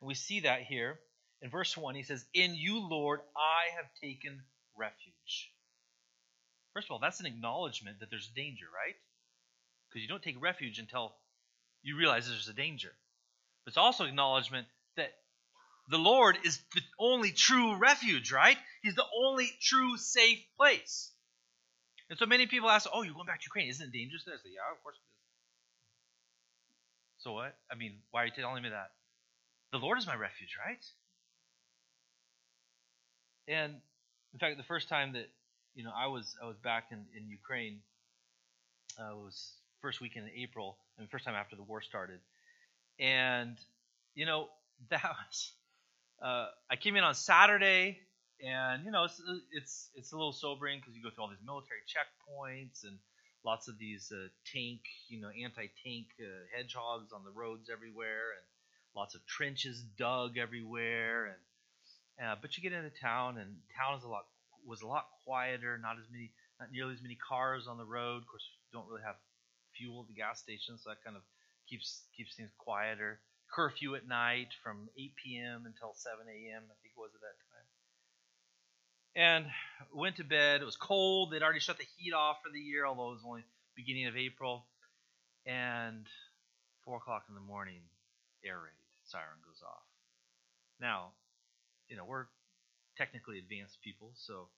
And we see that here in verse 1. He says, In you, Lord, I have taken refuge. First of all, that's an acknowledgement that there's danger, right? Because you don't take refuge until you realize there's a danger. But it's also acknowledgement that the Lord is the only true refuge, right? He's the only true safe place. And so many people ask, "Oh, you're going back to Ukraine? Isn't it dangerous there?" I say, "Yeah, of course it is." So what? I mean, why are you telling me that? The Lord is my refuge, right? And in fact, the first time that you know I was I was back in in Ukraine, uh, it was first weekend in April, and first time after the war started, and you know *laughs* that was uh, I came in on Saturday, and you know it's it's it's a little sobering because you go through all these military checkpoints and lots of these uh, tank, you know, anti-tank uh, hedgehogs on the roads everywhere, and lots of trenches dug everywhere, and uh, but you get into town, and town is a lot was a lot quieter. Not as many, not nearly as many cars on the road. Of course, you don't really have fuel at the gas station, so that kind of keeps keeps things quieter. Curfew at night from 8 p.m. until 7 a.m. I think it was at that time. And went to bed. It was cold. They'd already shut the heat off for the year, although it was only beginning of April. And four o'clock in the morning, air raid siren goes off. Now, you know, we're technically advanced people, so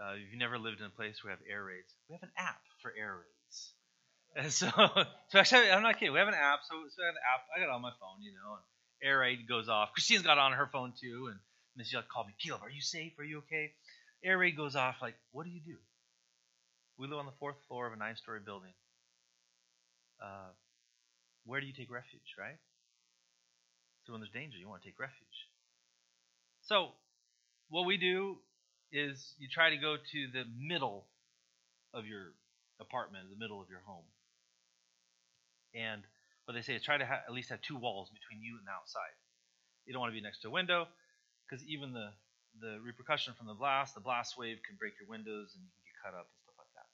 uh, if you've never lived in a place where we have air raids, we have an app for air raids. And *laughs* so, so actually, I'm not kidding. We have an app, so, so I have an app. I got on my phone, you know, and air raid goes off. Christine's got on her phone too, and then she like called me, Caleb, are you safe? Are you okay? Air raid goes off. Like, what do you do? We live on the fourth floor of a nine-story building. Uh, where do you take refuge, right? So when there's danger, you want to take refuge. So, what we do is you try to go to the middle of your apartment, the middle of your home. And what they say is try to ha- at least have two walls between you and the outside. You don't want to be next to a window because even the, the repercussion from the blast, the blast wave can break your windows and you can get cut up and stuff like that.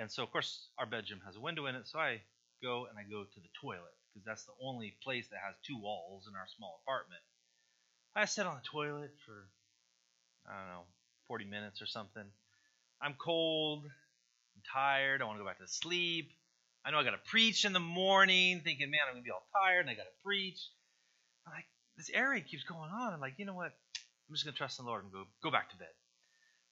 And so, of course, our bedroom has a window in it, so I go and I go to the toilet because that's the only place that has two walls in our small apartment. I sit on the toilet for, I don't know, 40 minutes or something. I'm cold. I'm tired. I want to go back to sleep. I know I got to preach in the morning, thinking, man, I'm going to be all tired and I got to preach. I'm like, this air raid keeps going on. I'm like, you know what? I'm just going to trust in the Lord and go, go back to bed.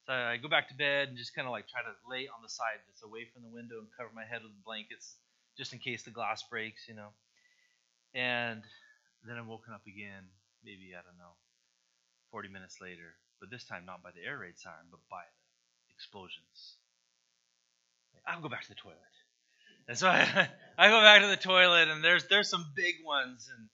So I go back to bed and just kind of like try to lay on the side that's away from the window and cover my head with blankets just in case the glass breaks, you know. And then I'm woken up again maybe, I don't know, 40 minutes later, but this time not by the air raid siren, but by the explosions. I'll go back to the toilet. And so I, *laughs* I go back to the toilet, and there's there's some big ones, and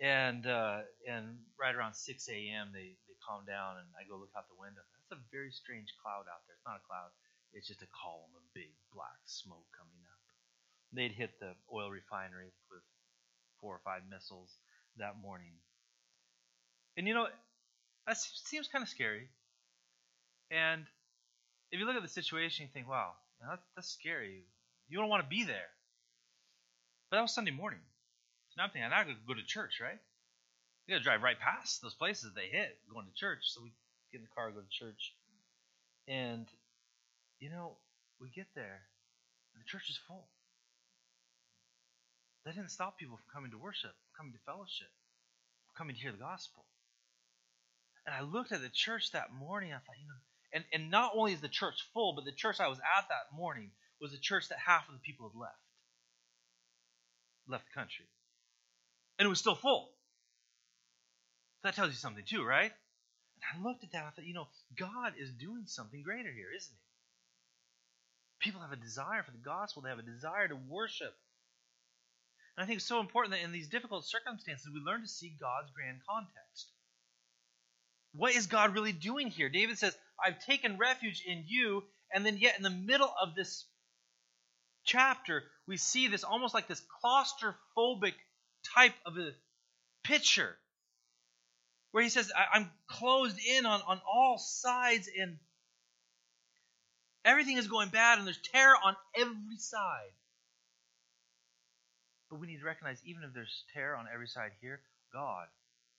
and uh, and right around 6 a.m. they they calm down, and I go look out the window. That's a very strange cloud out there. It's not a cloud; it's just a column of big black smoke coming up. They'd hit the oil refinery with four or five missiles that morning, and you know, that seems kind of scary. And if you look at the situation, you think, wow, that's, that's scary. You don't want to be there. But that was Sunday morning. So now I'm thinking, I gotta go to church, right? We gotta drive right past those places they hit going to church. So we get in the car, go to church. And, you know, we get there, and the church is full. That didn't stop people from coming to worship, coming to fellowship, coming to hear the gospel. And I looked at the church that morning. I thought, you know, and, and not only is the church full, but the church I was at that morning was a church that half of the people had left. Left the country. And it was still full. That tells you something too, right? And I looked at that and I thought, you know, God is doing something greater here, isn't he? People have a desire for the gospel, they have a desire to worship. And I think it's so important that in these difficult circumstances, we learn to see God's grand context. What is God really doing here? David says, I've taken refuge in you. And then, yet, in the middle of this chapter, we see this almost like this claustrophobic type of a picture where he says, I'm closed in on, on all sides and everything is going bad and there's terror on every side. But we need to recognize even if there's terror on every side here, God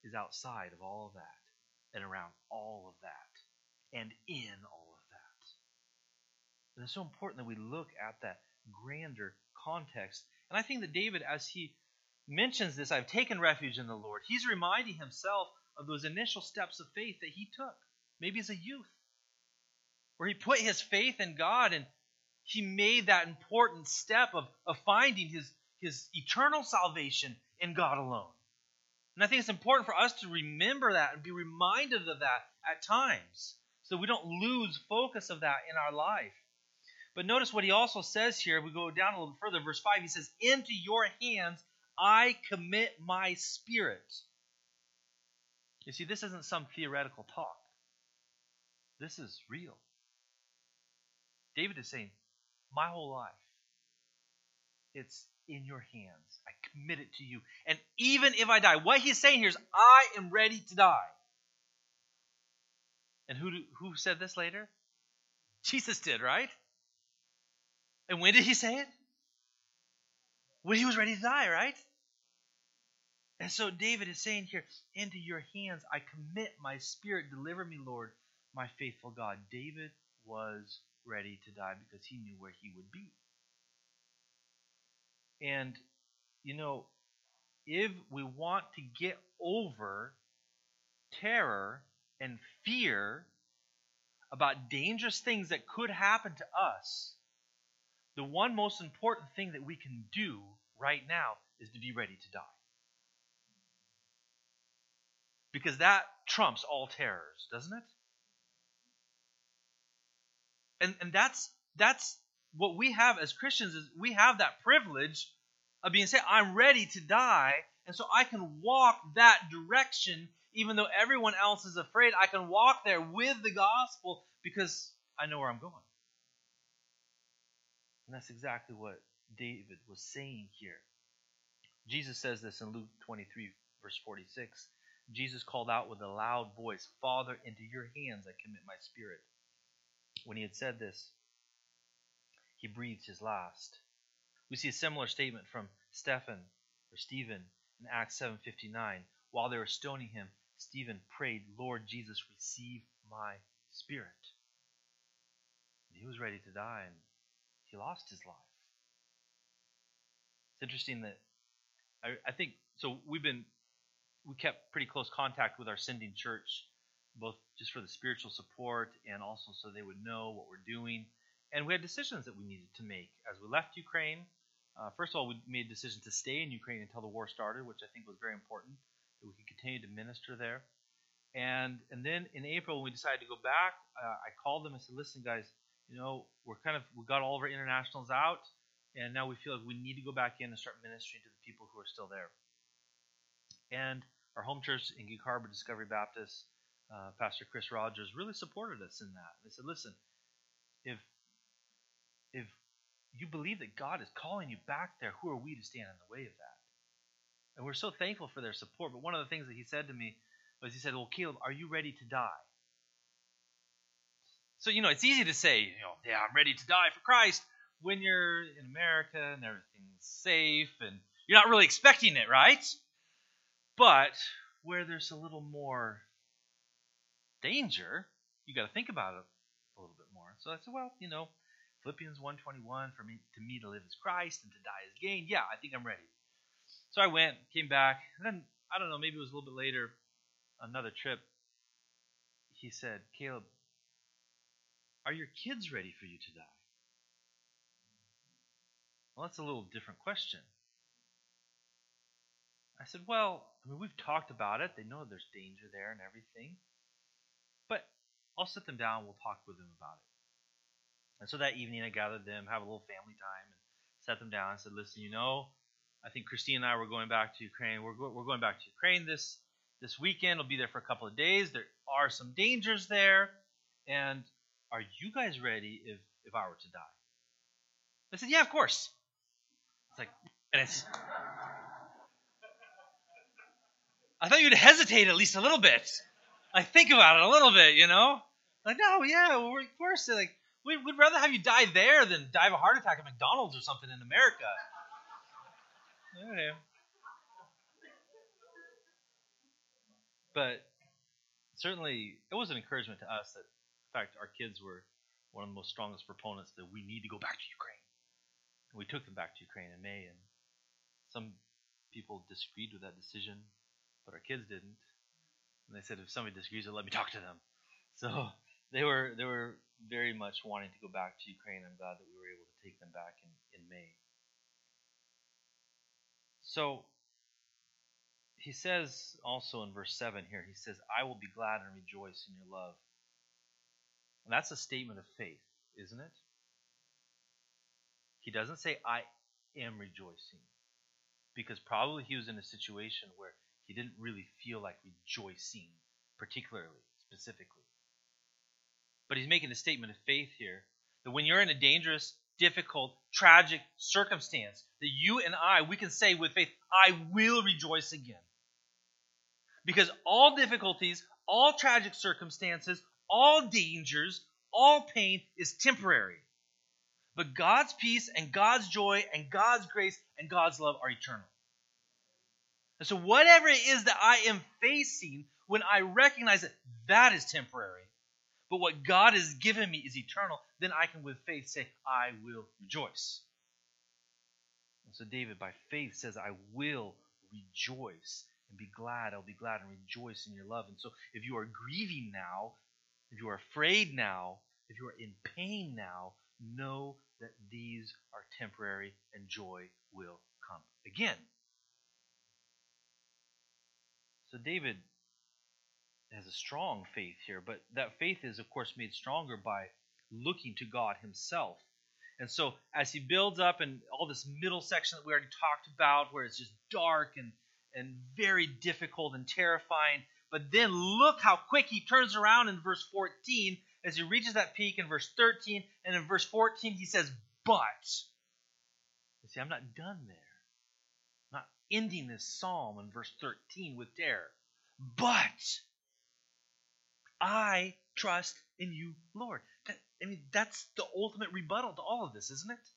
is outside of all of that and around all of that and in all of that. And it's so important that we look at that grander context. And I think that David, as he mentions this, I've taken refuge in the Lord, he's reminding himself of those initial steps of faith that he took, maybe as a youth, where he put his faith in God and he made that important step of, of finding his, his eternal salvation in God alone. And I think it's important for us to remember that and be reminded of that at times so we don't lose focus of that in our life. But notice what he also says here. We go down a little further. Verse 5, he says, Into your hands I commit my spirit. You see, this isn't some theoretical talk. This is real. David is saying, My whole life, it's in your hands. I commit it to you. And even if I die, what he's saying here is, I am ready to die. And who, who said this later? Jesus did, right? And when did he say it? When he was ready to die, right? And so David is saying here, Into your hands I commit my spirit. Deliver me, Lord, my faithful God. David was ready to die because he knew where he would be. And, you know, if we want to get over terror and fear about dangerous things that could happen to us, the one most important thing that we can do right now is to be ready to die. Because that trumps all terrors, doesn't it? And and that's that's what we have as Christians is we have that privilege of being said, I'm ready to die, and so I can walk that direction even though everyone else is afraid. I can walk there with the gospel because I know where I'm going. And that's exactly what David was saying here. Jesus says this in Luke 23, verse 46. Jesus called out with a loud voice, Father, into your hands I commit my spirit. When he had said this, he breathed his last. We see a similar statement from Stephen or Stephen in Acts 7:59. While they were stoning him, Stephen prayed, "Lord Jesus, receive my spirit." And he was ready to die and he lost his life. It's interesting that I, I think so we've been we kept pretty close contact with our sending church both just for the spiritual support and also so they would know what we're doing. And we had decisions that we needed to make as we left Ukraine. Uh, first of all, we made a decision to stay in Ukraine until the war started, which I think was very important that we could continue to minister there. And and then in April, when we decided to go back, uh, I called them and said, "Listen, guys, you know we're kind of we got all of our internationals out, and now we feel like we need to go back in and start ministering to the people who are still there." And our home church in Gig Harbor Discovery Baptist uh, Pastor Chris Rogers really supported us in that. They said, "Listen, if if you believe that God is calling you back there, who are we to stand in the way of that?" And we're so thankful for their support. But one of the things that he said to me was, he said, "Well, Caleb, are you ready to die?" So you know, it's easy to say, you know, yeah, I'm ready to die for Christ when you're in America and everything's safe and you're not really expecting it, right? But where there's a little more danger, you got to think about it a little bit more. So I said, well, you know, Philippians 1:21 for me to me to live is Christ and to die is gain. Yeah, I think I'm ready. So I went, came back, and then I don't know, maybe it was a little bit later, another trip. He said, Caleb, are your kids ready for you to die? Well, that's a little different question. I said, Well, I mean, we've talked about it. They know there's danger there and everything. But I'll sit them down. We'll talk with them about it. And so that evening, I gathered them, have a little family time, and sat them down and said, Listen, you know, I think Christine and I were going back to Ukraine. We're, go- we're going back to Ukraine this this weekend. We'll be there for a couple of days. There are some dangers there. And are you guys ready if, if I were to die? I said, Yeah, of course. It's like, and it's. I thought you'd hesitate at least a little bit. Like, think about it a little bit, you know? Like, no, yeah, we're, of course. Like, we'd, we'd rather have you die there than die of a heart attack at McDonald's or something in America. Okay. But certainly, it was an encouragement to us that, fact, our kids were one of the most strongest proponents that we need to go back to Ukraine. And we took them back to Ukraine in May, and some people disagreed with that decision, but our kids didn't. And they said, if somebody disagrees, let me talk to them. *laughs* So they were they were very much wanting to go back to Ukraine. I'm glad that we were able to take them back in, in May. So he says also in verse 7 here, he says, I will be glad and rejoice in your love. And that's a statement of faith, isn't it? He doesn't say, I am rejoicing. Because probably he was in a situation where he didn't really feel like rejoicing, particularly, specifically. But he's making a statement of faith here that when you're in a dangerous, difficult, tragic circumstance, that you and I, we can say with faith, I will rejoice again. Because all difficulties, all tragic circumstances, all dangers, all pain is temporary. But God's peace and God's joy and God's grace and God's love are eternal. And so, whatever it is that I am facing, when I recognize that that is temporary, but what God has given me is eternal, then I can with faith say, I will rejoice. And so, David, by faith, says, I will rejoice and be glad. I'll be glad and rejoice in your love. And so, if you are grieving now, if you are afraid now, if you are in pain now, know that these are temporary and joy will come again. So David has a strong faith here, but that faith is, of course, made stronger by looking to God Himself. And so, as he builds up and all this middle section that we already talked about, where it's just dark and, and very difficult and terrifying, but then look how quick he turns around in verse 14 as he reaches that peak in verse 13, and in verse 14 he says, But. You see, I'm not done there I'm Not ending this psalm in verse 13 with terror. But I trust in you, Lord. That, I mean, that's the ultimate rebuttal to all of this, isn't it?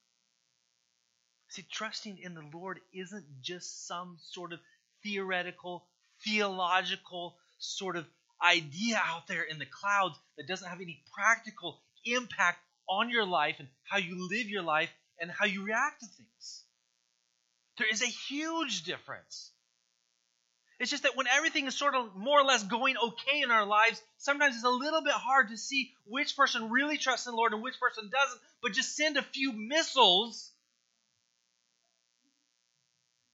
See, trusting in the Lord isn't just some sort of theoretical, theological sort of idea out there in the clouds that doesn't have any practical impact on your life and how you live your life and how you react to things. There is a huge difference. It's just that when everything is sort of more or less going okay in our lives, sometimes it's a little bit hard to see which person really trusts in the Lord and which person doesn't, but just send a few missiles.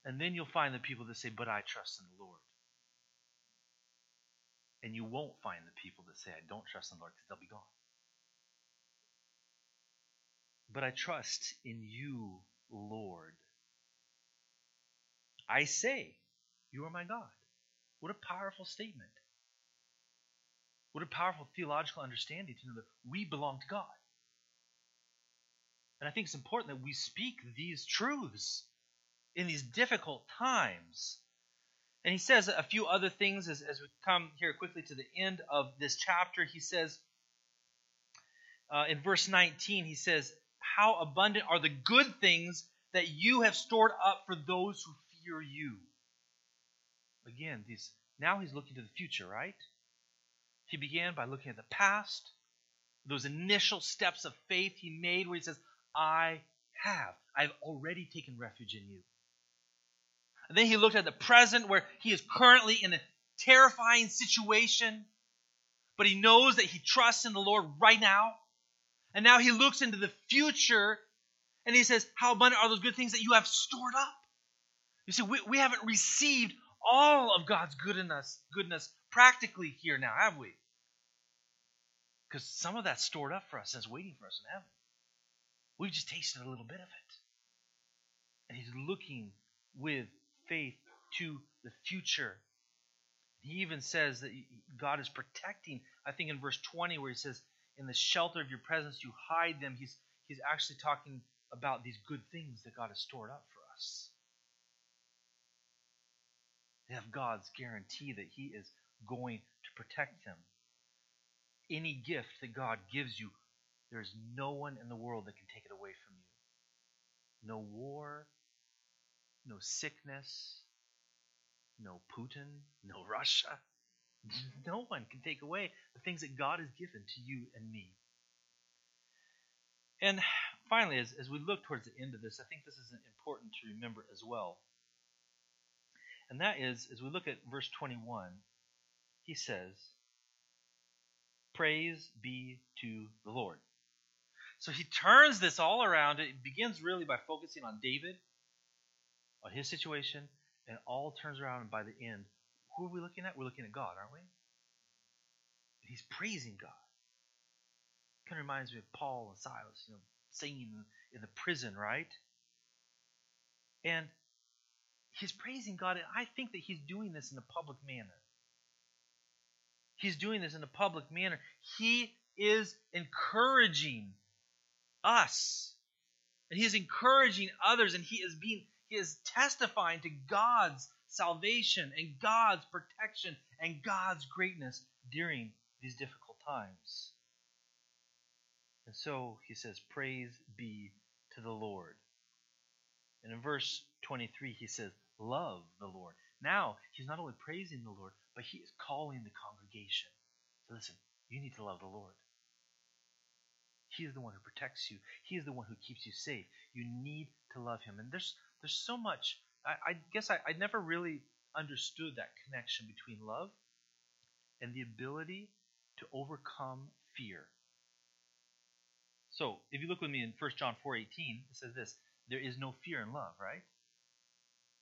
And then you'll find the people that say, But I trust in the Lord. And you won't find the people that say, I don't trust in the Lord because they'll be gone. But I trust in you, Lord. I say, You are my God. What a powerful statement. What a powerful theological understanding to know that we belong to God. And I think it's important that we speak these truths in these difficult times. And he says a few other things as, as we come here quickly to the end of this chapter. He says, uh, in verse 19, he says, How abundant are the good things that you have stored up for those who fear you. Again, these, now he's looking to the future, right? He began by looking at the past, those initial steps of faith he made where he says, I have. I've already taken refuge in you. And then he looked at the present where he is currently in a terrifying situation, but he knows that he trusts in the Lord right now. And now he looks into the future And he says, How abundant are those good things that you have stored up? You see, we, we haven't received all of God's goodness, goodness practically here now, have we? Because some of that's stored up for us and is waiting for us in heaven. We've just tasted a little bit of it. And he's looking with faith to the future. He even says that God is protecting, I think in verse 20, where he says, In the shelter of your presence you hide them. He's, he's actually talking about these good things that God has stored up for us. They have God's guarantee that He is going to protect them. Any gift that God gives you, there's no one in the world that can take it away from you. No war, no sickness, no Putin, no Russia. *laughs* No one can take away the things that God has given to you and me. And finally, as, as we look towards the end of this, I think this is important to remember as well. And that is, as we look at verse 21, he says, Praise be to the Lord. So he turns this all around. It begins really by focusing on David, his situation, and all turns around and by the end. Who are we looking at? We're looking at God, aren't we? He's praising God. Kind of reminds me of Paul and Silas, you know, singing in the prison, right? And he's praising God, and I think that he's doing this in a public manner. He's doing this in a public manner. He is encouraging us. And he is encouraging others, and he is being he is testifying to God's salvation and God's protection and God's greatness during these difficult times. And so he says, Praise be to the Lord. And in verse 23, he says, Love the Lord. Now, he's not only praising the Lord, but he is calling the congregation. So listen, you need to love the Lord. He is the one who protects you. He is the one who keeps you safe. You need to love him. And there's there's so much. I, I guess I, I never really understood that connection between love and the ability to overcome fear. So, if you look with me in 1 John 4:18, it says this, there is no fear in love, right?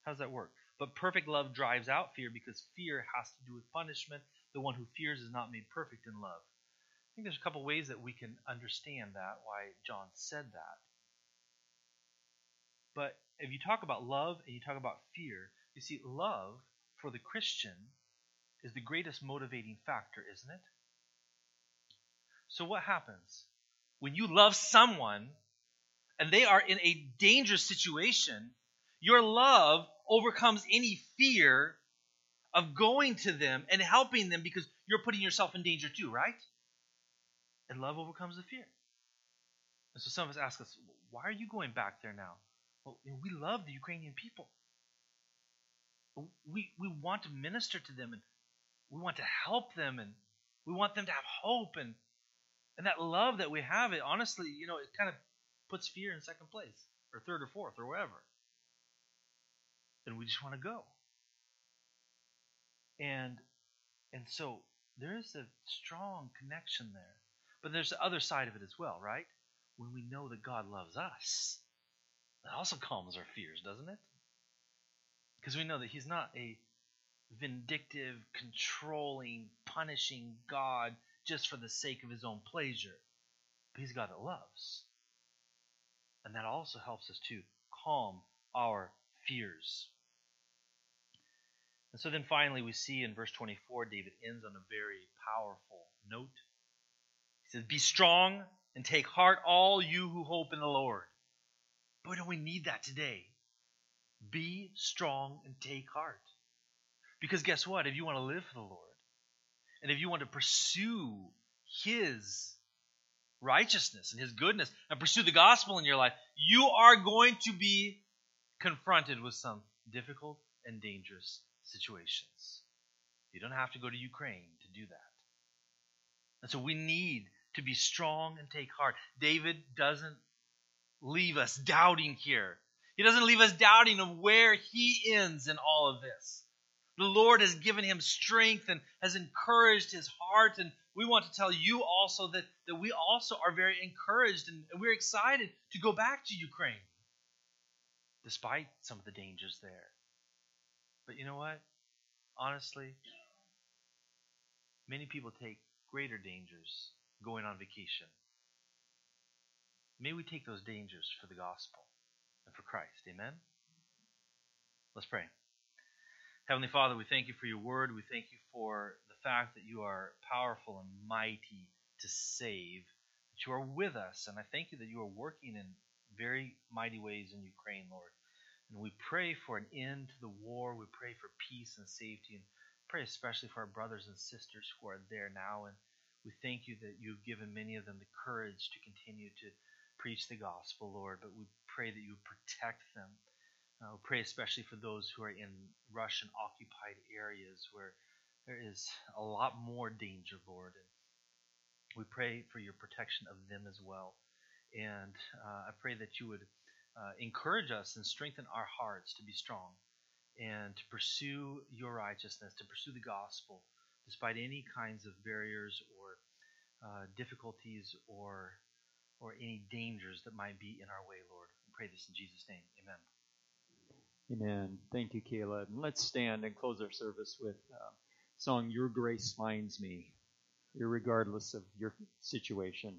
How does that work? But perfect love drives out fear because fear has to do with punishment. The one who fears is not made perfect in love. I think there's a couple ways that we can understand that, why John said that. But if you talk about love and you talk about fear, you see, love for the Christian is the greatest motivating factor, isn't it? So, what happens? When you love someone and they are in a dangerous situation, your love overcomes any fear of going to them and helping them because you're putting yourself in danger too, right? And love overcomes the fear. And so some of us ask us, why are you going back there now? Well, we love the Ukrainian people. We, we want to minister to them and we want to help them and we want them to have hope and and that love that we have it honestly you know it kind of puts fear in second place or third or fourth or wherever. And we just want to go. And and so there is a strong connection there. But there's the other side of it as well right? When we know that god loves us that also calms our fears, doesn't it? Because we know that He's not a vindictive, controlling, punishing God just for the sake of His own pleasure. But He's God that loves. And that also helps us to calm our fears. And so then finally, we see in verse 24, David ends on a very powerful note. He says, Be strong and take heart, all you who hope in the Lord. Boy, don't we need that today? Be strong and take heart. Because guess what? If you want to live for the Lord, and if you want to pursue His righteousness and His goodness, and pursue the gospel in your life, you are going to be confronted with some difficult and dangerous situations. You don't have to go to Ukraine to do that. And so we need to be strong and take heart. David doesn't leave us doubting here. He doesn't leave us doubting of where he ends in all of this. The Lord has given him strength and has encouraged his heart and we want to tell you also that, that we also are very encouraged and we're excited to go back to Ukraine, despite some of the dangers there. But you know what? Honestly, many people take greater dangers going on vacation. May we take those dangers for the gospel and for Christ. Amen? Let's pray. Heavenly Father, we thank you for your word. We thank you for the fact that you are powerful and mighty to save, that you are with us. And I thank you that you are working in very mighty ways in Ukraine, Lord. And we pray for an end to the war. We pray for peace and safety. And pray especially for our brothers and sisters who are there now. And we thank you that you've given many of them the courage to continue to preach the gospel, Lord. But we pray that you protect them. Uh, we pray especially for those who are in Russian occupied areas where there is a lot more danger, Lord. And we pray for your protection of them as well. And uh, I pray that you would uh, encourage us and strengthen our hearts to be strong and to pursue your righteousness, to pursue the gospel, despite any kinds of barriers or uh, difficulties or or any dangers that might be in our way, Lord. We pray this in Jesus' name. Amen. Amen. Thank you, Caleb. And let's stand and close our service with uh, song "Your Grace Finds Me," regardless of your situation.